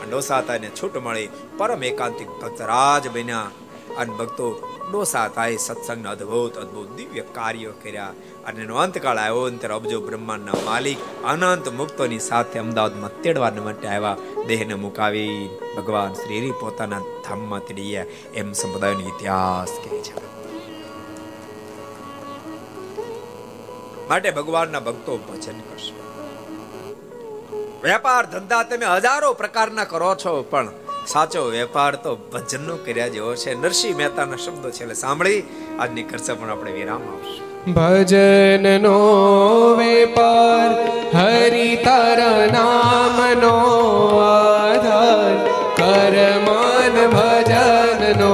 ડોસા તાઈને છૂટ મળી, પરમ એકાંતિક ભક્તરાજ બન્યા. અને ભક્તો ડોસા તાઈ સત્સંગના અદ્ભુત અદ્ભુત દિવ્ય કાર્યો કર્યા. અને એનો અંતકાળ આવ્યો. ત્યારે અબજો બ્રહ્માંડના માલિક, અનંત મુક્તોની સાથે અમદાવાદમાં તેડવા માટે આવ્યા. દેહને મુકાવી ભગવાન શ્રી પોતાના ધામમાં તેડી એમ સંપ્રદાયનો ઇતિહાસ કહે છે. માટે ભગવાનના ભક્તો ભજન કરશે. વેપાર ધંધા તમે હજારો પ્રકારના કરો છો, પણ સાચો વેપાર તો ભજનનો કર્યા જેવો છે. નરસિંહ મહેતાના શબ્દો છે, એટલે સાંભળી, આજની ખર્ચા પણ આપણે વિરામ આવશે ભજનનો વેપાર હરિ તારા નામનો આધાર. કરમાન ભજનનો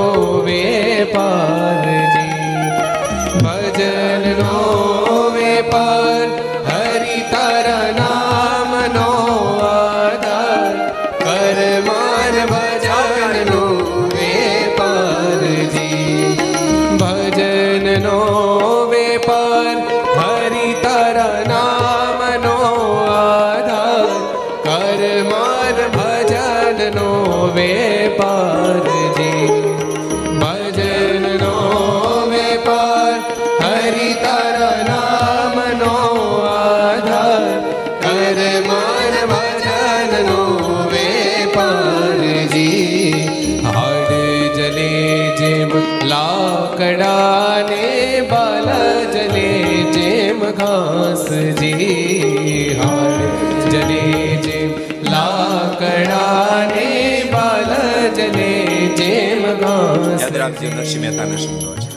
રાખજો નરસિંહ મહેતાના શબ્દો છે.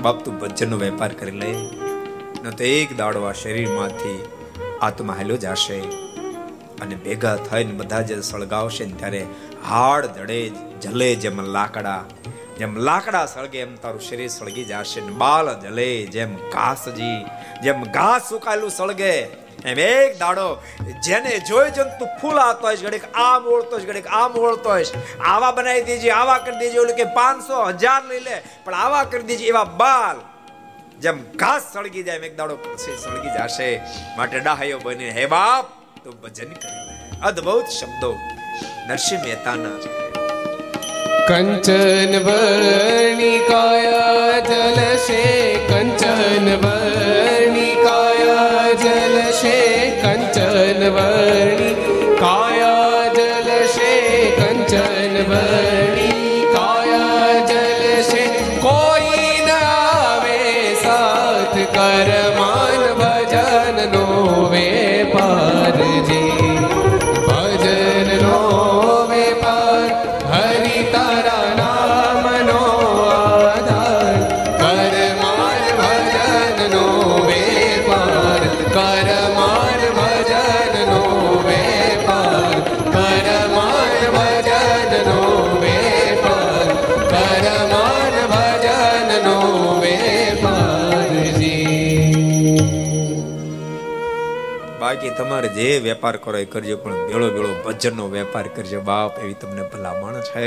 બાપ તું ભજનનો વેપાર કરી લે, ન તો એક દાડો આ શરીરમાંથી આત્મા હેલો જશે અને ભેગા થઈને બધા જે સળગાવશે ને ત્યારે હાડ ધડે જલે જેમ લાકડા જેમ લાકડા સળગે એમ તારું શરીર સળગી જશે ને બાલ જલે જેમ ઘાસજી, જેમ ઘાસ સુકાયેલું સળગે એમ એક દાડો, જેને જોઈ જન તું ફૂલાતો હોય ઘડીક આમ ઓળતો હોય ઘડીક આમ ઓળતો હોય આવા બનાવી દેજે, આવા કરી દેજે, ઓલું કે પાંચસો હજાર લઈ લે, પણ આવા કરી દેજે એવા બાલ. જેમ ઘાસ સળગી જાય એક દાડો પછી સળગી જશે. માટે ડાહ્યો બની. હે બાપ, તું ભજન કરી લે. અદ્ભુત શબ્દો. નરસિંહ મહેતાના છે. કંચન વર્ણિ કાયા જલશે, કંચન વર્ણિ जलवर्णि काया તમારે જે વેપાર કરો એ કરજો, પણ ભેળો ભેળો ભજનનો વેપાર કરજો બાપ, એવી તમને ભલામણ છે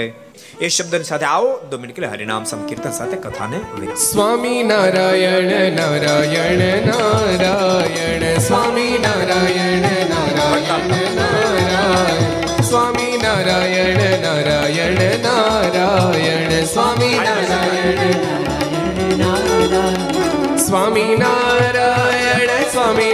એ શબ્દની સાથે આવો દો મિનિટ કે હરિનામ સંકીર્તન સાથે કથાને. સ્વામી નારાયણ નારાયણ નારાયણ, સ્વામી નારાયણ નારાયણ નારાયણ, સ્વામી નારાયણ નારાયણ નારાયણ, સ્વામી નારાયણ નારાયણ, સ્વામી નારાયણ, સ્વામી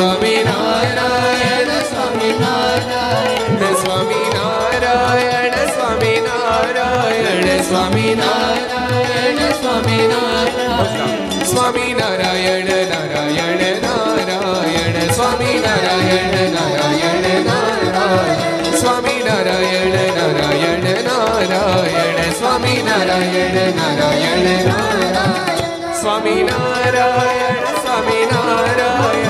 Swami Narayan, Swami Narayan, Swami Narayan.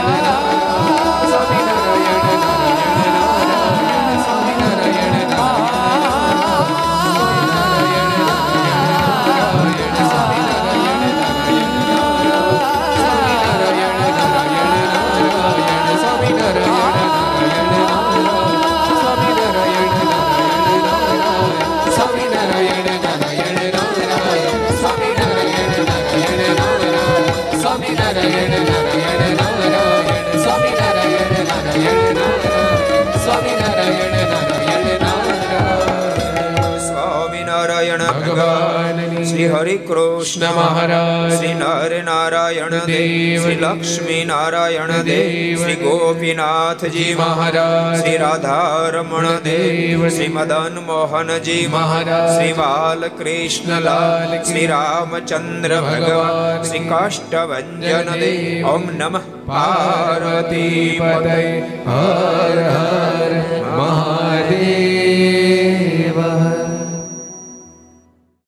Hari Krishna મહારાજ. શ્રી નર નારાયણ દેવ. શ્રી લક્ષ્મી નારાયણ દેવ. શ્રી ગોપીનાથજી મહારાજ. શ્રી રાધારમણ દેવ. શ્રી મદન મોહનજી મહારાજ. શ્રી બાલકૃષ્ણલાલ શ્રી રામચંદ્ર ભગવાન શ્રી કાષ્ટભન દેવ. ઓમ નમઃ. પાર્વતી પદય હર હર મહાદેવ.